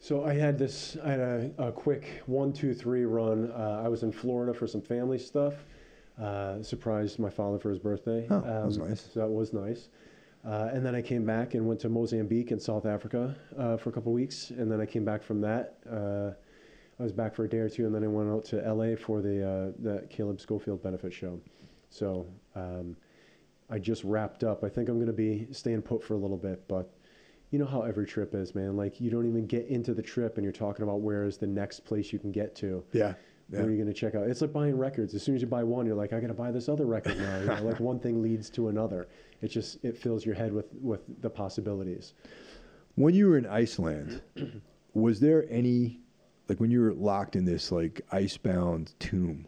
So I had this, I had a, a quick one, two, three run. Uh, I was in Florida for some family stuff. Uh, surprised my father for his birthday. Oh, that was nice. So that was nice. Uh, and then I came back and went to Mozambique in South Africa uh, for a couple weeks. And then I came back from that. Uh, I was back for a day or two, and then I went out to LA for the uh, the Caleb Scofield benefit show. So um, I just wrapped up. I think I'm going to be staying put for a little bit, but you know how every trip is, man. Like you don't even get into the trip, and you're talking about where is the next place you can get to. Yeah. Yeah. Where are you going to check out? It's like buying records. As soon as you buy one, you're like, I got to buy this other record now. You know, like one thing leads to another. It just it fills your head with with the possibilities. When you were in Iceland, [CLEARS THROAT] was there any like when you were locked in this like icebound tomb,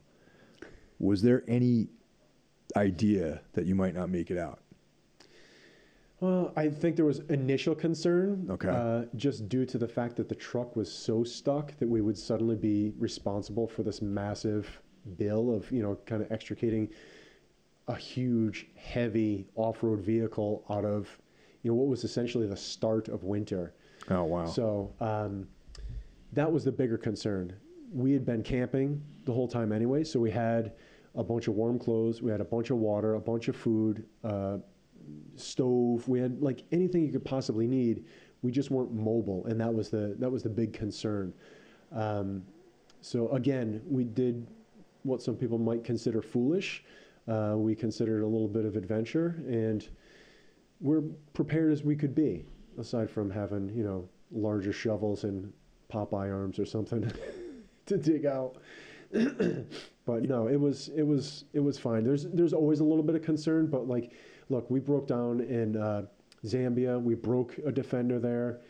was there any idea that you might not make it out? Well, I think there was initial concern, Okay. uh, just due to the fact that the truck was so stuck that we would suddenly be responsible for this massive bill of, you know, kind of extricating a huge, heavy off-road vehicle out of, you know, what was essentially the start of winter. Oh wow. So um, that was the bigger concern. We had been camping the whole time anyway, so we had a bunch of warm clothes, we had a bunch of water, a bunch of food, uh, stove. We had like anything you could possibly need. We just weren't mobile, and that was the that was the big concern. Um, so again, we did what some people might consider foolish. Uh, we considered a little bit of adventure, and we're prepared as we could be. aside from having you know larger shovels and Popeye arms or something [LAUGHS] to dig out. [CLEARS THROAT] but no, it was it was it was fine. There's there's always a little bit of concern, but like, look, we broke down in uh, Zambia. We broke a defender there,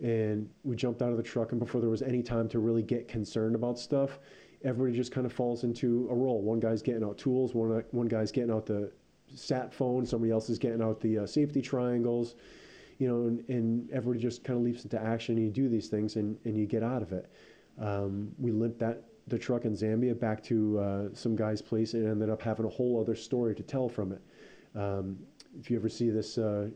and we jumped out of the truck. And before there was any time to really get concerned about stuff, everybody just kind of falls into a role. One guy's getting out tools. One one guy's getting out the sat phone. Somebody else is getting out the uh, safety triangles. You know, and, and everybody just kind of leaps into action. And you do these things, and, and you get out of it. Um, we limped that the truck in Zambia back to uh, some guy's place and ended up having a whole other story to tell from it. Um, if you ever see this uh,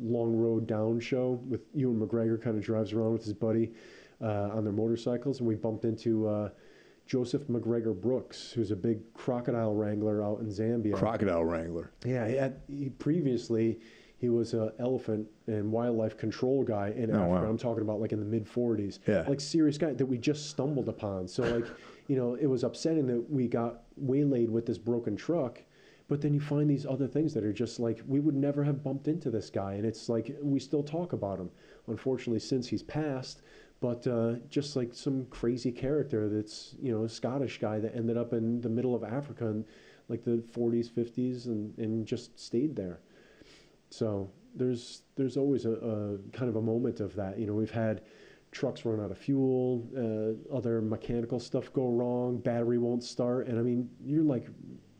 Long Road Down show with Ewan McGregor, kind of drives around with his buddy uh, on their motorcycles, and we bumped into uh, Joseph McGregor Brooks, who's a big crocodile wrangler out in Zambia. Crocodile wrangler. Yeah, he had, he previously he was an elephant and wildlife control guy in Oh, Africa. wow. I'm talking about like in the mid 40s. Yeah. Like serious guy that we just stumbled upon. So like, you know, it was upsetting that we got waylaid with this broken truck. But then you find these other things that are just like we would never have bumped into this guy, and it's like we still talk about him. Unfortunately, since he's passed, but uh, just like some crazy character that's you know a Scottish guy that ended up in the middle of Africa in like the 40s, 50s, and, and just stayed there. So there's there's always a, a kind of a moment of that. You know, we've had trucks run out of fuel, uh, other mechanical stuff go wrong, battery won't start, and I mean you're like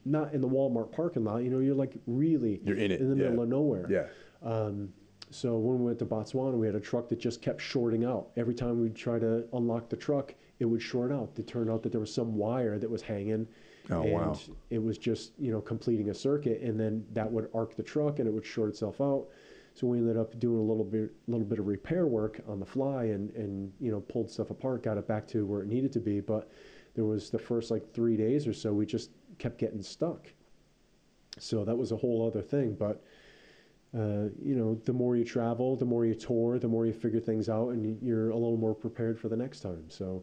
not in the Walmart parking lot. You know, you're like really You're in it, in the middle yeah. of nowhere. Yeah. Um, so when we went to Botswana, we had a truck that just kept shorting out. Every time we'd try to unlock the truck, it would short out. It turned out that there was some wire that was hanging. Oh, and wow. It was just, you know, completing a circuit and then that would arc the truck and it would short itself out. So we ended up doing a little bit little bit of repair work on the fly and, and you know, pulled stuff apart, got it back to where it needed to be. But there was the first like three days or so we just kept getting stuck. So that was a whole other thing. But uh, you know, the more you travel, the more you tour, the more you figure things out, and you're a little more prepared for the next time. So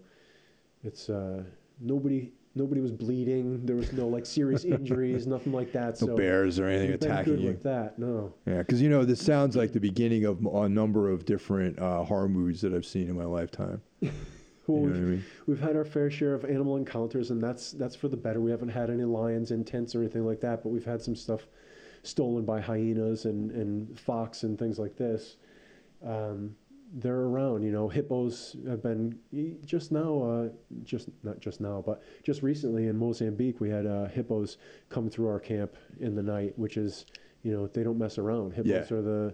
it's uh, nobody nobody was bleeding. There was no like serious [LAUGHS] injuries, nothing like that. No so bears or anything attacking you. with that. No, Yeah, because you know this sounds like the beginning of a number of different uh, horror movies that I've seen in my lifetime. [LAUGHS] well, you know we've, I mean? we've had our fair share of animal encounters, and that's that's for the better. We haven't had any lions in tents or anything like that, but we've had some stuff stolen by hyenas and, and fox and things like this. Um, they're around, you know. Hippos have been just now, uh, just not just now, but just recently in Mozambique, we had uh, hippos come through our camp in the night, which is, you know, they don't mess around. Hippos Yeah. are the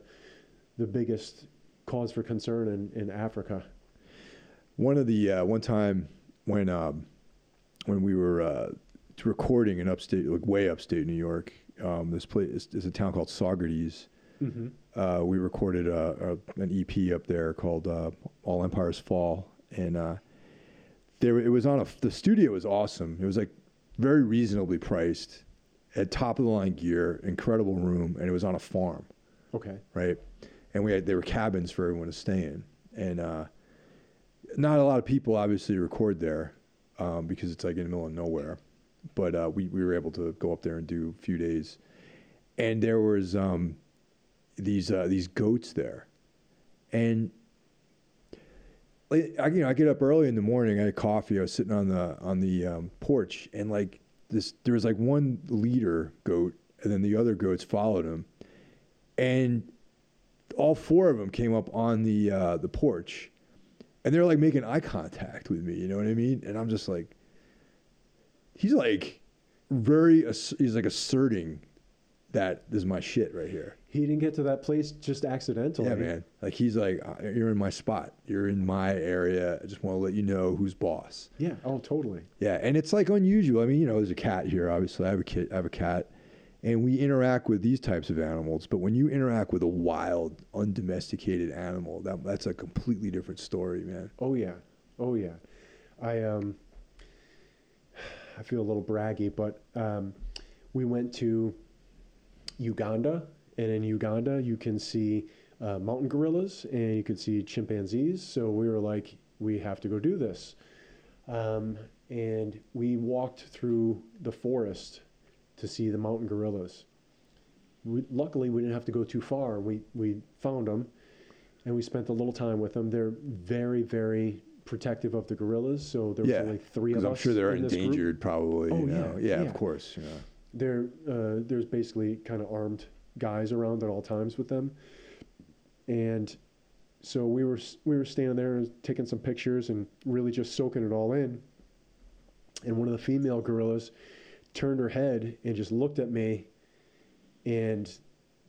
the biggest cause for concern in, in Africa. One of the uh, one time when um, when we were uh, recording in upstate, like way upstate New York, um, this place is, is a town called Saugerties. Mm-hmm. Uh, we recorded a, a, an EP up there called uh, All Empires Fall, and uh, there it was on a the studio was awesome. It was like very reasonably priced, at top of the line gear, incredible room, and it was on a farm. Okay. right? And we had there were cabins for everyone to stay in, and uh, not a lot of people obviously record there um, because it's like in the middle of nowhere. But uh, we we were able to go up there and do a few days, and there was um, these uh, these goats there, and. I, you know, I get up early in the morning. I had coffee. I was sitting on the on the um, porch, and like this, there was like one leader goat, and then the other goats followed him, and all four of them came up on the uh, the porch, and they're like making eye contact with me. You know what I mean? And I'm just like, he's like very he's like asserting that this is my shit right here. He didn't get to that place just accidentally. Yeah, man. Like he's like, "Uh, you're in my spot. You're in my area. I just want to let you know who's boss. Yeah. Oh, totally. Yeah, and it's like unusual. I mean, you know, there's a cat here. Obviously, I have a kid. I have a cat, and we interact with these types of animals. But when you interact with a wild, undomesticated animal, that that's a completely different story, man. Oh yeah, oh yeah. I um, I feel a little braggy, but um, we went to Uganda, and in Uganda you can see uh, mountain gorillas and you could see chimpanzees. So we were like, we have to go do this, um, and we walked through the forest to see the mountain gorillas. We, luckily, we didn't have to go too far. We we found them, and we spent a little time with them. They're very, very protective of the gorillas. So there was Yeah, only three of Because us. I'm sure they're in endangered, probably. Oh, you know? yeah, yeah, yeah. of course. Know. There, uh, there's basically kind of armed guys around at all times with them, and so we were we were standing there and taking some pictures and really just soaking it all in. And one of the female gorillas turned her head and just looked at me, and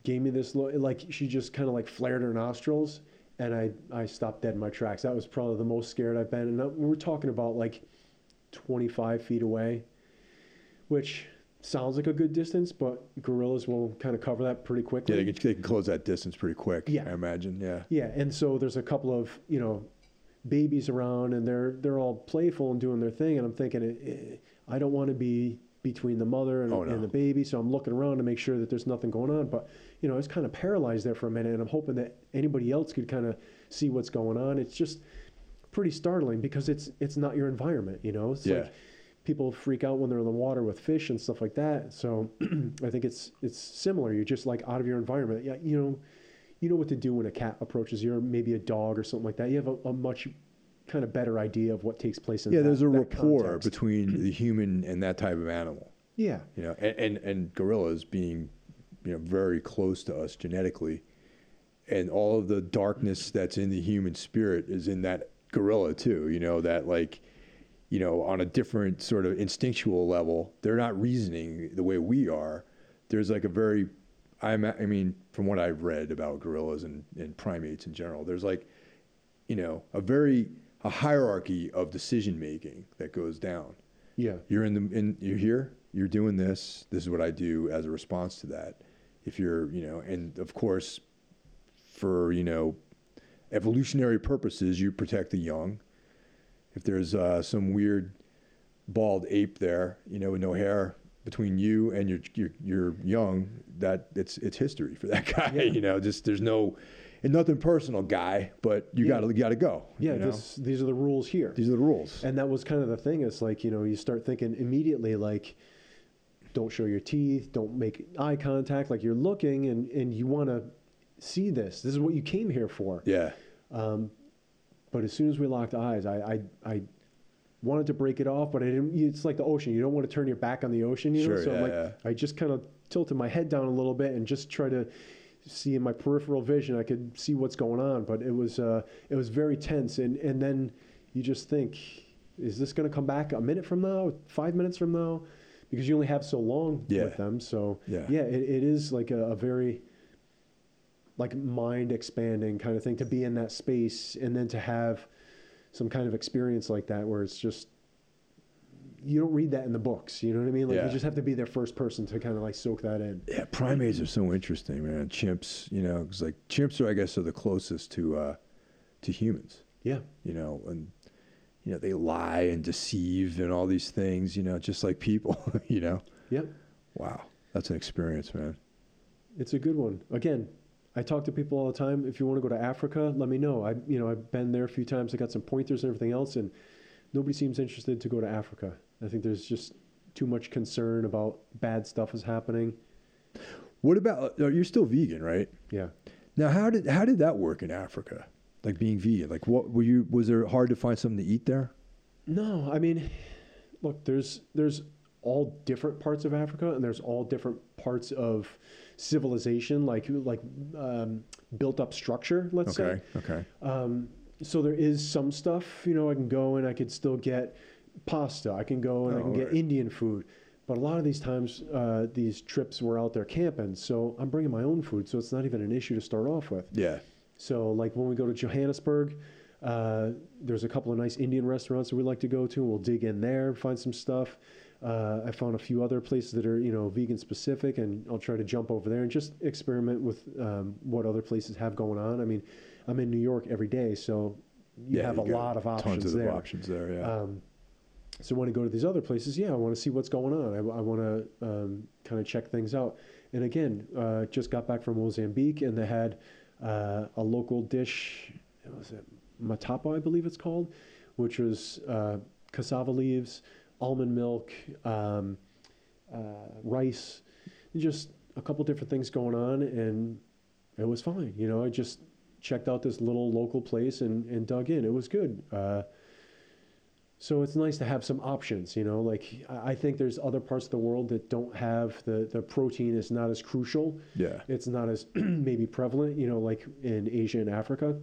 gave me this look like she just kind of like flared her nostrils, and I I stopped dead in my tracks. That was probably the most scared I've been, and we're talking about like 25 feet away, which sounds like a good distance, but gorillas will kind of cover that pretty quickly. Yeah, they can, they can close that distance pretty quick. Yeah. I imagine. Yeah. Yeah, and so there's a couple of you know babies around, and they're they're all playful and doing their thing, and I'm thinking, eh, eh, I don't want to be between the mother and, Oh, no. and the baby, so I'm looking around to make sure that there's nothing going on. But you know, I was kind of paralyzed there for a minute, and I'm hoping that anybody else could kind of see what's going on. It's just pretty startling because it's it's not your environment, you know. It's Yeah. like people freak out when they're in the water with fish and stuff like that. So [CLEARS THROAT] I think it's it's similar. You're just like out of your environment. Yeah, you know, you know what to do when a cat approaches you, or maybe a dog or something like that. You have a, a much kind of better idea of what takes place in Yeah, that, there's a rapport context. between the [CLEARS THROAT] human and that type of animal. Yeah, You know, and, and, and gorillas being, you know, very close to us genetically, and all of the darkness that's in the human spirit is in that gorilla too. You know that like, you know, on a different sort of instinctual level, they're not reasoning the way we are. There's like a very, I'm, I mean, from what I've read about gorillas and, and primates in general, there's like, you know, a very a hierarchy of decision making that goes down. Yeah, you're in the in you're here you're doing this this is what i do as a response to that. If you're you know and of course for you know evolutionary purposes you protect the young. If there's uh, some weird bald ape there you know with no hair between you and your your, your young that it's it's history for that [LAUGHS] guy Yeah. you know just there's no and nothing personal guy but you Yeah. gotta you gotta go yeah. you know? This, these are the rules here. these are the rules And that was kind of the thing. It's like, you know, you start thinking immediately, like, don't show your teeth, don't make eye contact. Like, you're looking and, and you want to see this. This is what you came here for. yeah Um, but as soon as we locked eyes, I, I, I wanted to break it off, but I didn't. It's like the ocean. You don't want to turn your back on the ocean, you know? Sure, So I'm yeah, like, yeah. I just kind of tilted my head down a little bit and just try to see in my peripheral vision. I could see what's going on, but it was, uh, it was very tense. And, and then you just think, is this going to come back a minute from now, five minutes from now? Because you only have so long Yeah. with them. So Yeah. yeah, it, it is like a, a very like mind expanding kind of thing to be in that space and then to have some kind of experience like that where it's just you don't read that in the books you know what i mean? Like Yeah. you just have to be their first person to kind of like soak that in. Yeah, primates are so interesting, man. Chimps, you know, 'cause like chimps are, I guess, are the closest to uh, to humans, yeah. You know, and you know they lie and deceive and all these things, you know, just like people, [LAUGHS] you know. yep. Wow, that's an experience, man. it's a good one. Again i talk to people all the time. If you want to go to africa let me know. I you know i've been there a few times. I got some pointers and everything else and nobody seems interested to go to africa i think there's just too much concern about bad stuff is happening What about? Uh, you're still vegan, right? yeah Now, how did how did that work in Africa? Like being vegan, like what were you? Was there hard to find something to eat there? No, I mean, look, there's there's all different parts of Africa, and there's all different parts of civilization, like like um, built up structure. Let's Okay, say. okay, Um, so there is some stuff, you know, I can go and I could still get pasta. I can go and I Oh, can get alright. Indian food. But a lot of these times, uh, these trips were out there camping, so I'm bringing my own food, so it's not even an issue to start off with. yeah, So, like when we go to Johannesburg, uh, there's a couple of nice Indian restaurants that we like to go to. And we'll dig in there, find some stuff. Uh, I found a few other places that are, you know, vegan specific, and I'll try to jump over there and just experiment with um, what other places have going on. I mean, I'm in New York every day, so you yeah. have a lot of options Tons of there. options there. Yeah. Um, so when I go to these other places, yeah, I want to see what's going on. I, I want to um, kind of check things out. And again, uh, just got back from Mozambique, and they had uh, a local dish. What was it matapa? I believe it's called, which was uh, cassava leaves, almond milk, um, uh, rice, just a couple different things going on, and it was fine. You know, I just checked out this little local place and, and dug in. It was good. So it's nice to have some options, you know. Like I I think there's other parts of the world that don't have the the protein is not as crucial. Yeah. It's not as [CLEARS THROAT] maybe prevalent, you know, like in Asia and Africa.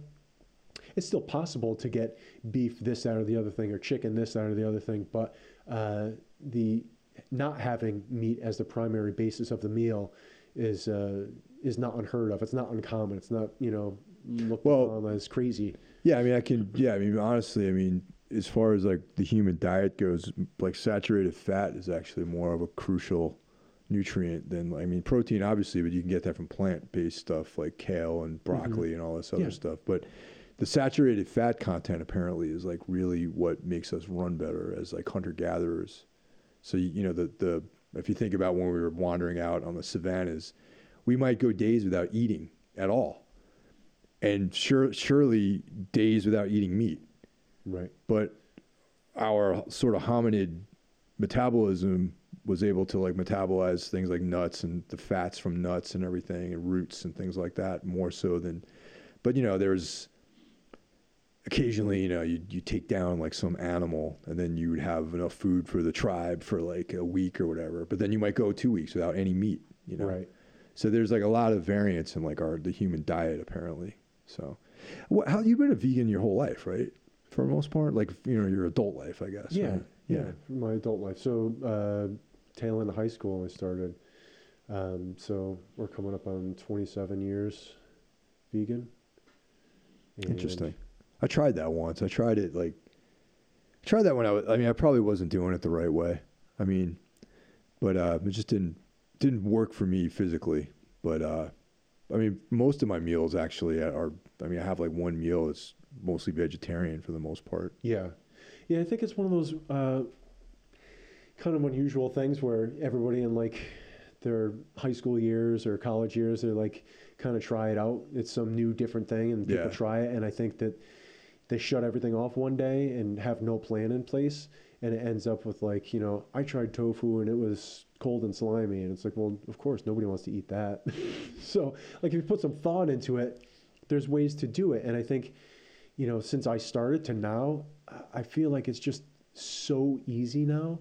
It's still possible to get beef this, that, or the other thing, or chicken this, that, or the other thing, but uh, the not having meat as the primary basis of the meal is uh, is not unheard of. It's not uncommon. It's not you know looked Well- upon as crazy. Yeah, I mean, I can. Yeah, I mean, honestly, I mean, as far as like the human diet goes, like saturated fat is actually more of a crucial nutrient than I mean, protein obviously, but you can get that from plant-based stuff like kale and mm-hmm. broccoli and all this other Yeah. stuff. But the saturated fat content apparently is like really what makes us run better as like hunter-gatherers. So you, you know, the the if you think about when we were wandering out on the savannas, we might go days without eating at all, and sure, surely days without eating meat Right. but our sort of hominid metabolism was able to like metabolize things like nuts and the fats from nuts and everything and roots and things like that more so than but you know there's occasionally you know you you take down like some animal and then you would have enough food for the tribe for like a week or whatever but then you might go 2 weeks without any meat you know Right. so there's like a lot of variance in like our the human diet apparently. So, what, how you've been a vegan your whole life, right? For the most part, like you know your adult life, I guess. Yeah, right? yeah, for my adult life. So, uh, tail end of high school, I started. Um, so we're coming up on 27 years vegan. Interesting. I tried that once. I tried it like I tried that when I was. I mean, I probably wasn't doing it the right way. I mean, but uh, it just didn't didn't work for me physically. But uh, I mean, most of my meals actually are. I mean, I have like one meal that's mostly vegetarian for the most part. Yeah, yeah. I think it's one of those uh, kind of unusual things where everybody in like their high school years or college years, they're like kind of try it out. It's some new, different thing, and people Yeah. try it. And I think that they shut everything off one day and have no plan in place, and it ends up with like you know, I tried tofu and it was cold and slimy, and it's like, well, of course, nobody wants to eat that. [LAUGHS] so, like, if you put some thought into it, there's ways to do it, and I think you know, since I started to now, I- feel like it's just so easy now.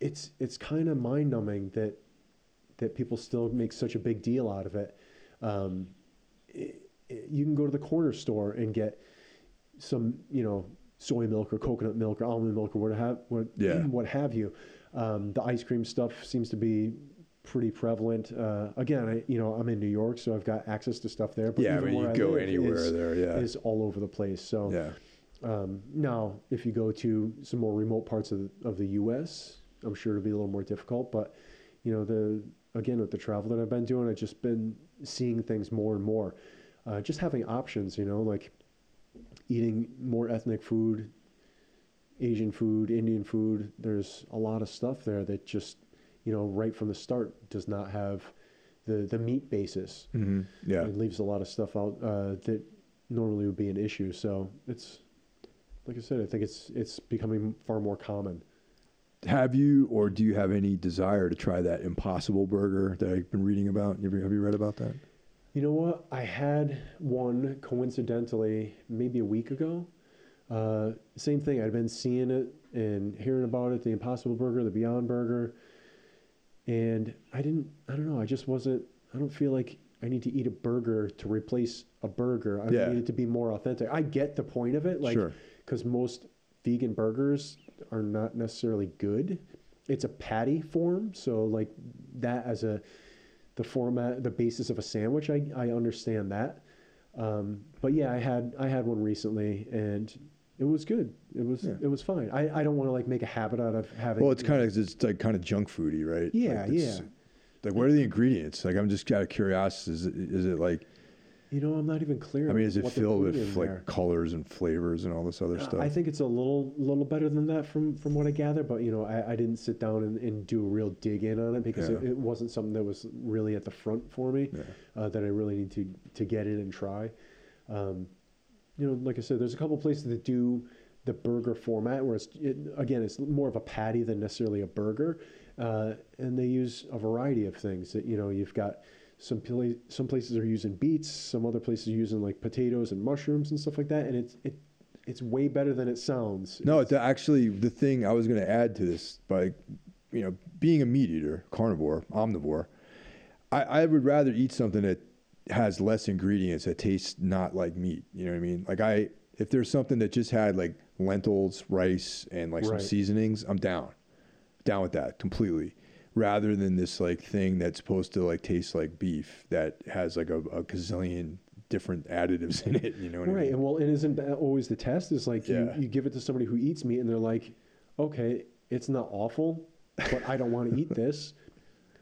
It's it's kind of mind numbing that that people still make such a big deal out of it. Um, it, it- You can go to the corner store and get some, you know, soy milk or coconut milk or almond milk or what have what Yeah. what have you. Um, the ice cream stuff seems to be pretty prevalent. Uh, again, I you know I'm in New York, so I've got access to stuff there. But yeah, I mean, you go live anywhere is- there. Yeah, is all over the place. So yeah. um, now, if you go to some more remote parts of the, of the U.S., I'm sure it'll be a little more difficult. But you know, the again with the travel that I've been doing, I've just been seeing things more and more. Uh, just having options, you know, like eating more ethnic food, Asian food, Indian food. There's a lot of stuff there that just, you know, right from the start does not have the the meat basis. hmm Yeah. It leaves a lot of stuff out uh, that normally would be an issue. So it's like I said, I think it's it's becoming far more common. Have you or do you have any desire to try that Impossible Burger that I've been reading about? You have you read about that? You know what? I had one coincidentally maybe a week ago. Uh, same thing. I'd been seeing it and hearing about it, the Impossible Burger, the Beyond Burger, and I didn't. I don't know. I just wasn't. I don't feel like I need to eat a burger to replace a burger. I Yeah. need it to be more authentic. I get the point of it, like Sure. because most vegan burgers are not necessarily good. It's a patty form, so like that as a the format, the basis of a sandwich. I, I understand that, um, but yeah, I had I had one recently, and it was good. It was Yeah. it was fine. I, I don't want to like make a habit out of having. Well, it's kind of it's like kind of junk foody, right? Yeah, Like, it's- yeah. Like, what are the ingredients? Like, I'm just out of curiosity. Is it, is it like? you know I'm not even clear. I mean, is it what they're filled putting with in like there. colors and flavors and all this other Uh, stuff? I think it's a little little better than that from from what I gather, but you know, I, I didn't sit down and, and do a real dig in on it because it, Yeah. it wasn't something that was really at the front for me Yeah. uh, that I really need to to get in and try. Um, you know, like I said, there's a couple places that do the burger format where it's it, again it's more of a patty than necessarily a burger, uh, and they use a variety of things. That you know, you've got some some places are using beets, some other places are using like potatoes and mushrooms and stuff like that, and it's it it's way better than it sounds. No, it's actually the thing I was going to add to this by, you know, being a meat eater, carnivore, omnivore. I, I would rather eat something that has less ingredients that tastes not like meat. You know what I mean? Like I, if there's something that just had like lentils, rice, and like some seasonings, I'm down, down with that completely. Rather than this like thing that's supposed to like taste like beef that has like a, a gazillion different additives in it. You know what I mean? right, mean? and well, and isn't that always the test? Is like Yeah. you, you give it to somebody who eats meat, and they're like, okay, it's not awful, but I don't want to eat this.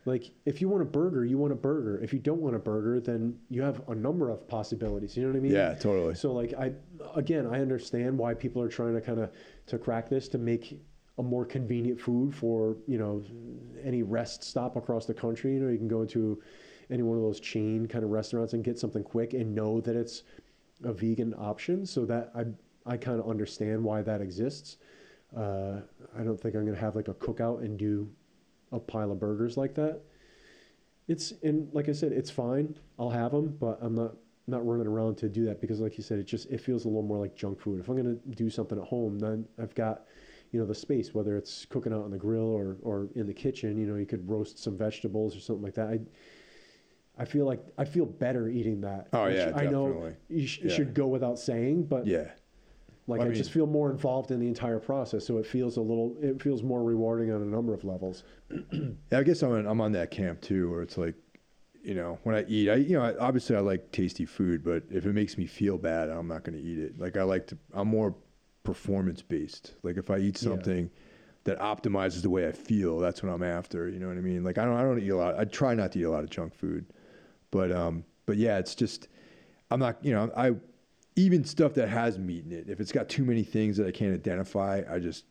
Like, if you want a burger, you want a burger. If you don't want a burger, then you have a number of possibilities. You know what I mean? Yeah, totally. So, like, I again, I understand why people are trying to kind of to crack this to make a more convenient food for you know any rest stop across the country. You know, you can go into any one of those chain kind of restaurants and get something quick and know that it's a vegan option. So that I I kind of understand why that exists. Uh, I don't think I'm gonna have like a cookout and do a pile of burgers like that. It's and like I said, it's fine. I'll have them, but I'm not not running around to do that because, like you said, it just it feels a little more like junk food. If I'm gonna do something at home, then I've got you know the space, whether it's cooking out on the grill or or in the kitchen. You know, you could roast some vegetables or something like that. I I feel like I feel better eating that. Oh, yeah, I know you sh- Yeah. should go without saying, but yeah. Like I I, just feel more involved in the entire process, so it feels a little it feels more rewarding on a number of levels. [CLEARS THROAT] Yeah, I guess I'm on, I'm on that camp too, where it's like, you know, when I eat, I you know, I, obviously I like tasty food, but if it makes me feel bad, I'm not going to eat it. Like I like to, I'm more performance based. Like if I eat Yeah. something that optimizes the way I feel, that's what I'm after. You know what I mean? Like I don't, I don't eat a lot. I try not to eat a lot of junk food, but um, but yeah, it's just, I'm not, you know, I even stuff that has meat in it. If it's got too many things that I can't identify, I just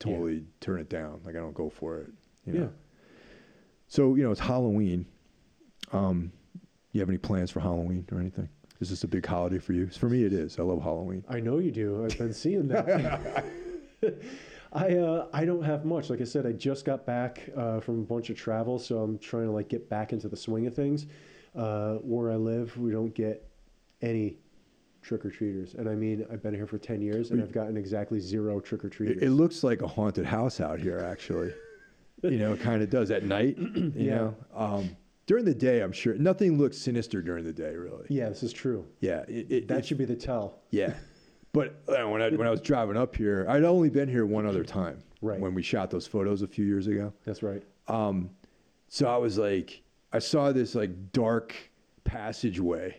totally turn it down. Like I don't go for it. You know? Yeah. So you know it's Halloween. Um, you have any plans for Halloween or anything? Is this a big holiday for you? For me, it is. I love Halloween. I know you do. I've been seeing that. [LAUGHS] [LAUGHS] I uh, I don't have much. Like I said, I just got back uh, from a bunch of travel, so I'm trying to like get back into the swing of things. Uh, where I live, we don't get any trick or treaters, and I mean I've been here for ten years, and I've gotten exactly zero trick or treaters. it looks like a haunted house out here, actually. you know, it kind of does at night. [CLEARS THROAT] You Yeah. know, um, during the day, I'm sure nothing looks sinister during the day, really. yeah, this is true. Yeah, it, it, That should be the tell. Yeah, but uh, when I when I was driving up here, I'd only been here one other time. Right. When we shot those photos a few years ago. That's right. Um, so I was like, I saw this like dark passageway,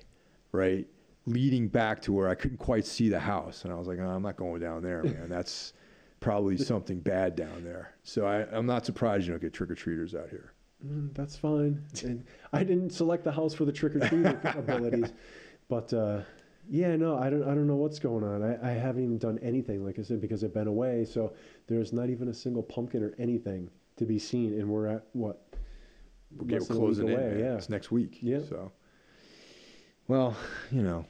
right, leading back to where I couldn't quite see the house, and I was like, oh, I'm not going down there, man. That's probably [LAUGHS] something bad down there. So I, I'm not surprised you don't get trick or treaters out here. Mm, that's fine. [LAUGHS] And I didn't select the house for the trick or treat [LAUGHS] abilities, but uh, yeah, no, I don't. I don't know what's going on. I, I haven't even done anything, like I said, because I've been away. So there's not even a single pumpkin or anything to be seen, and we're at what? We're, get less than a week closing in. man. Yeah. It's next week. Yeah. So, well, you know.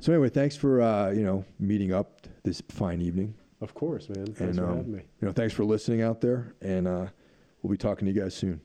So anyway, thanks for uh, you know meeting up this fine evening. Of course, man. Thanks And, for um, having me. You know, thanks for listening out there, and uh, we'll be talking to you guys soon.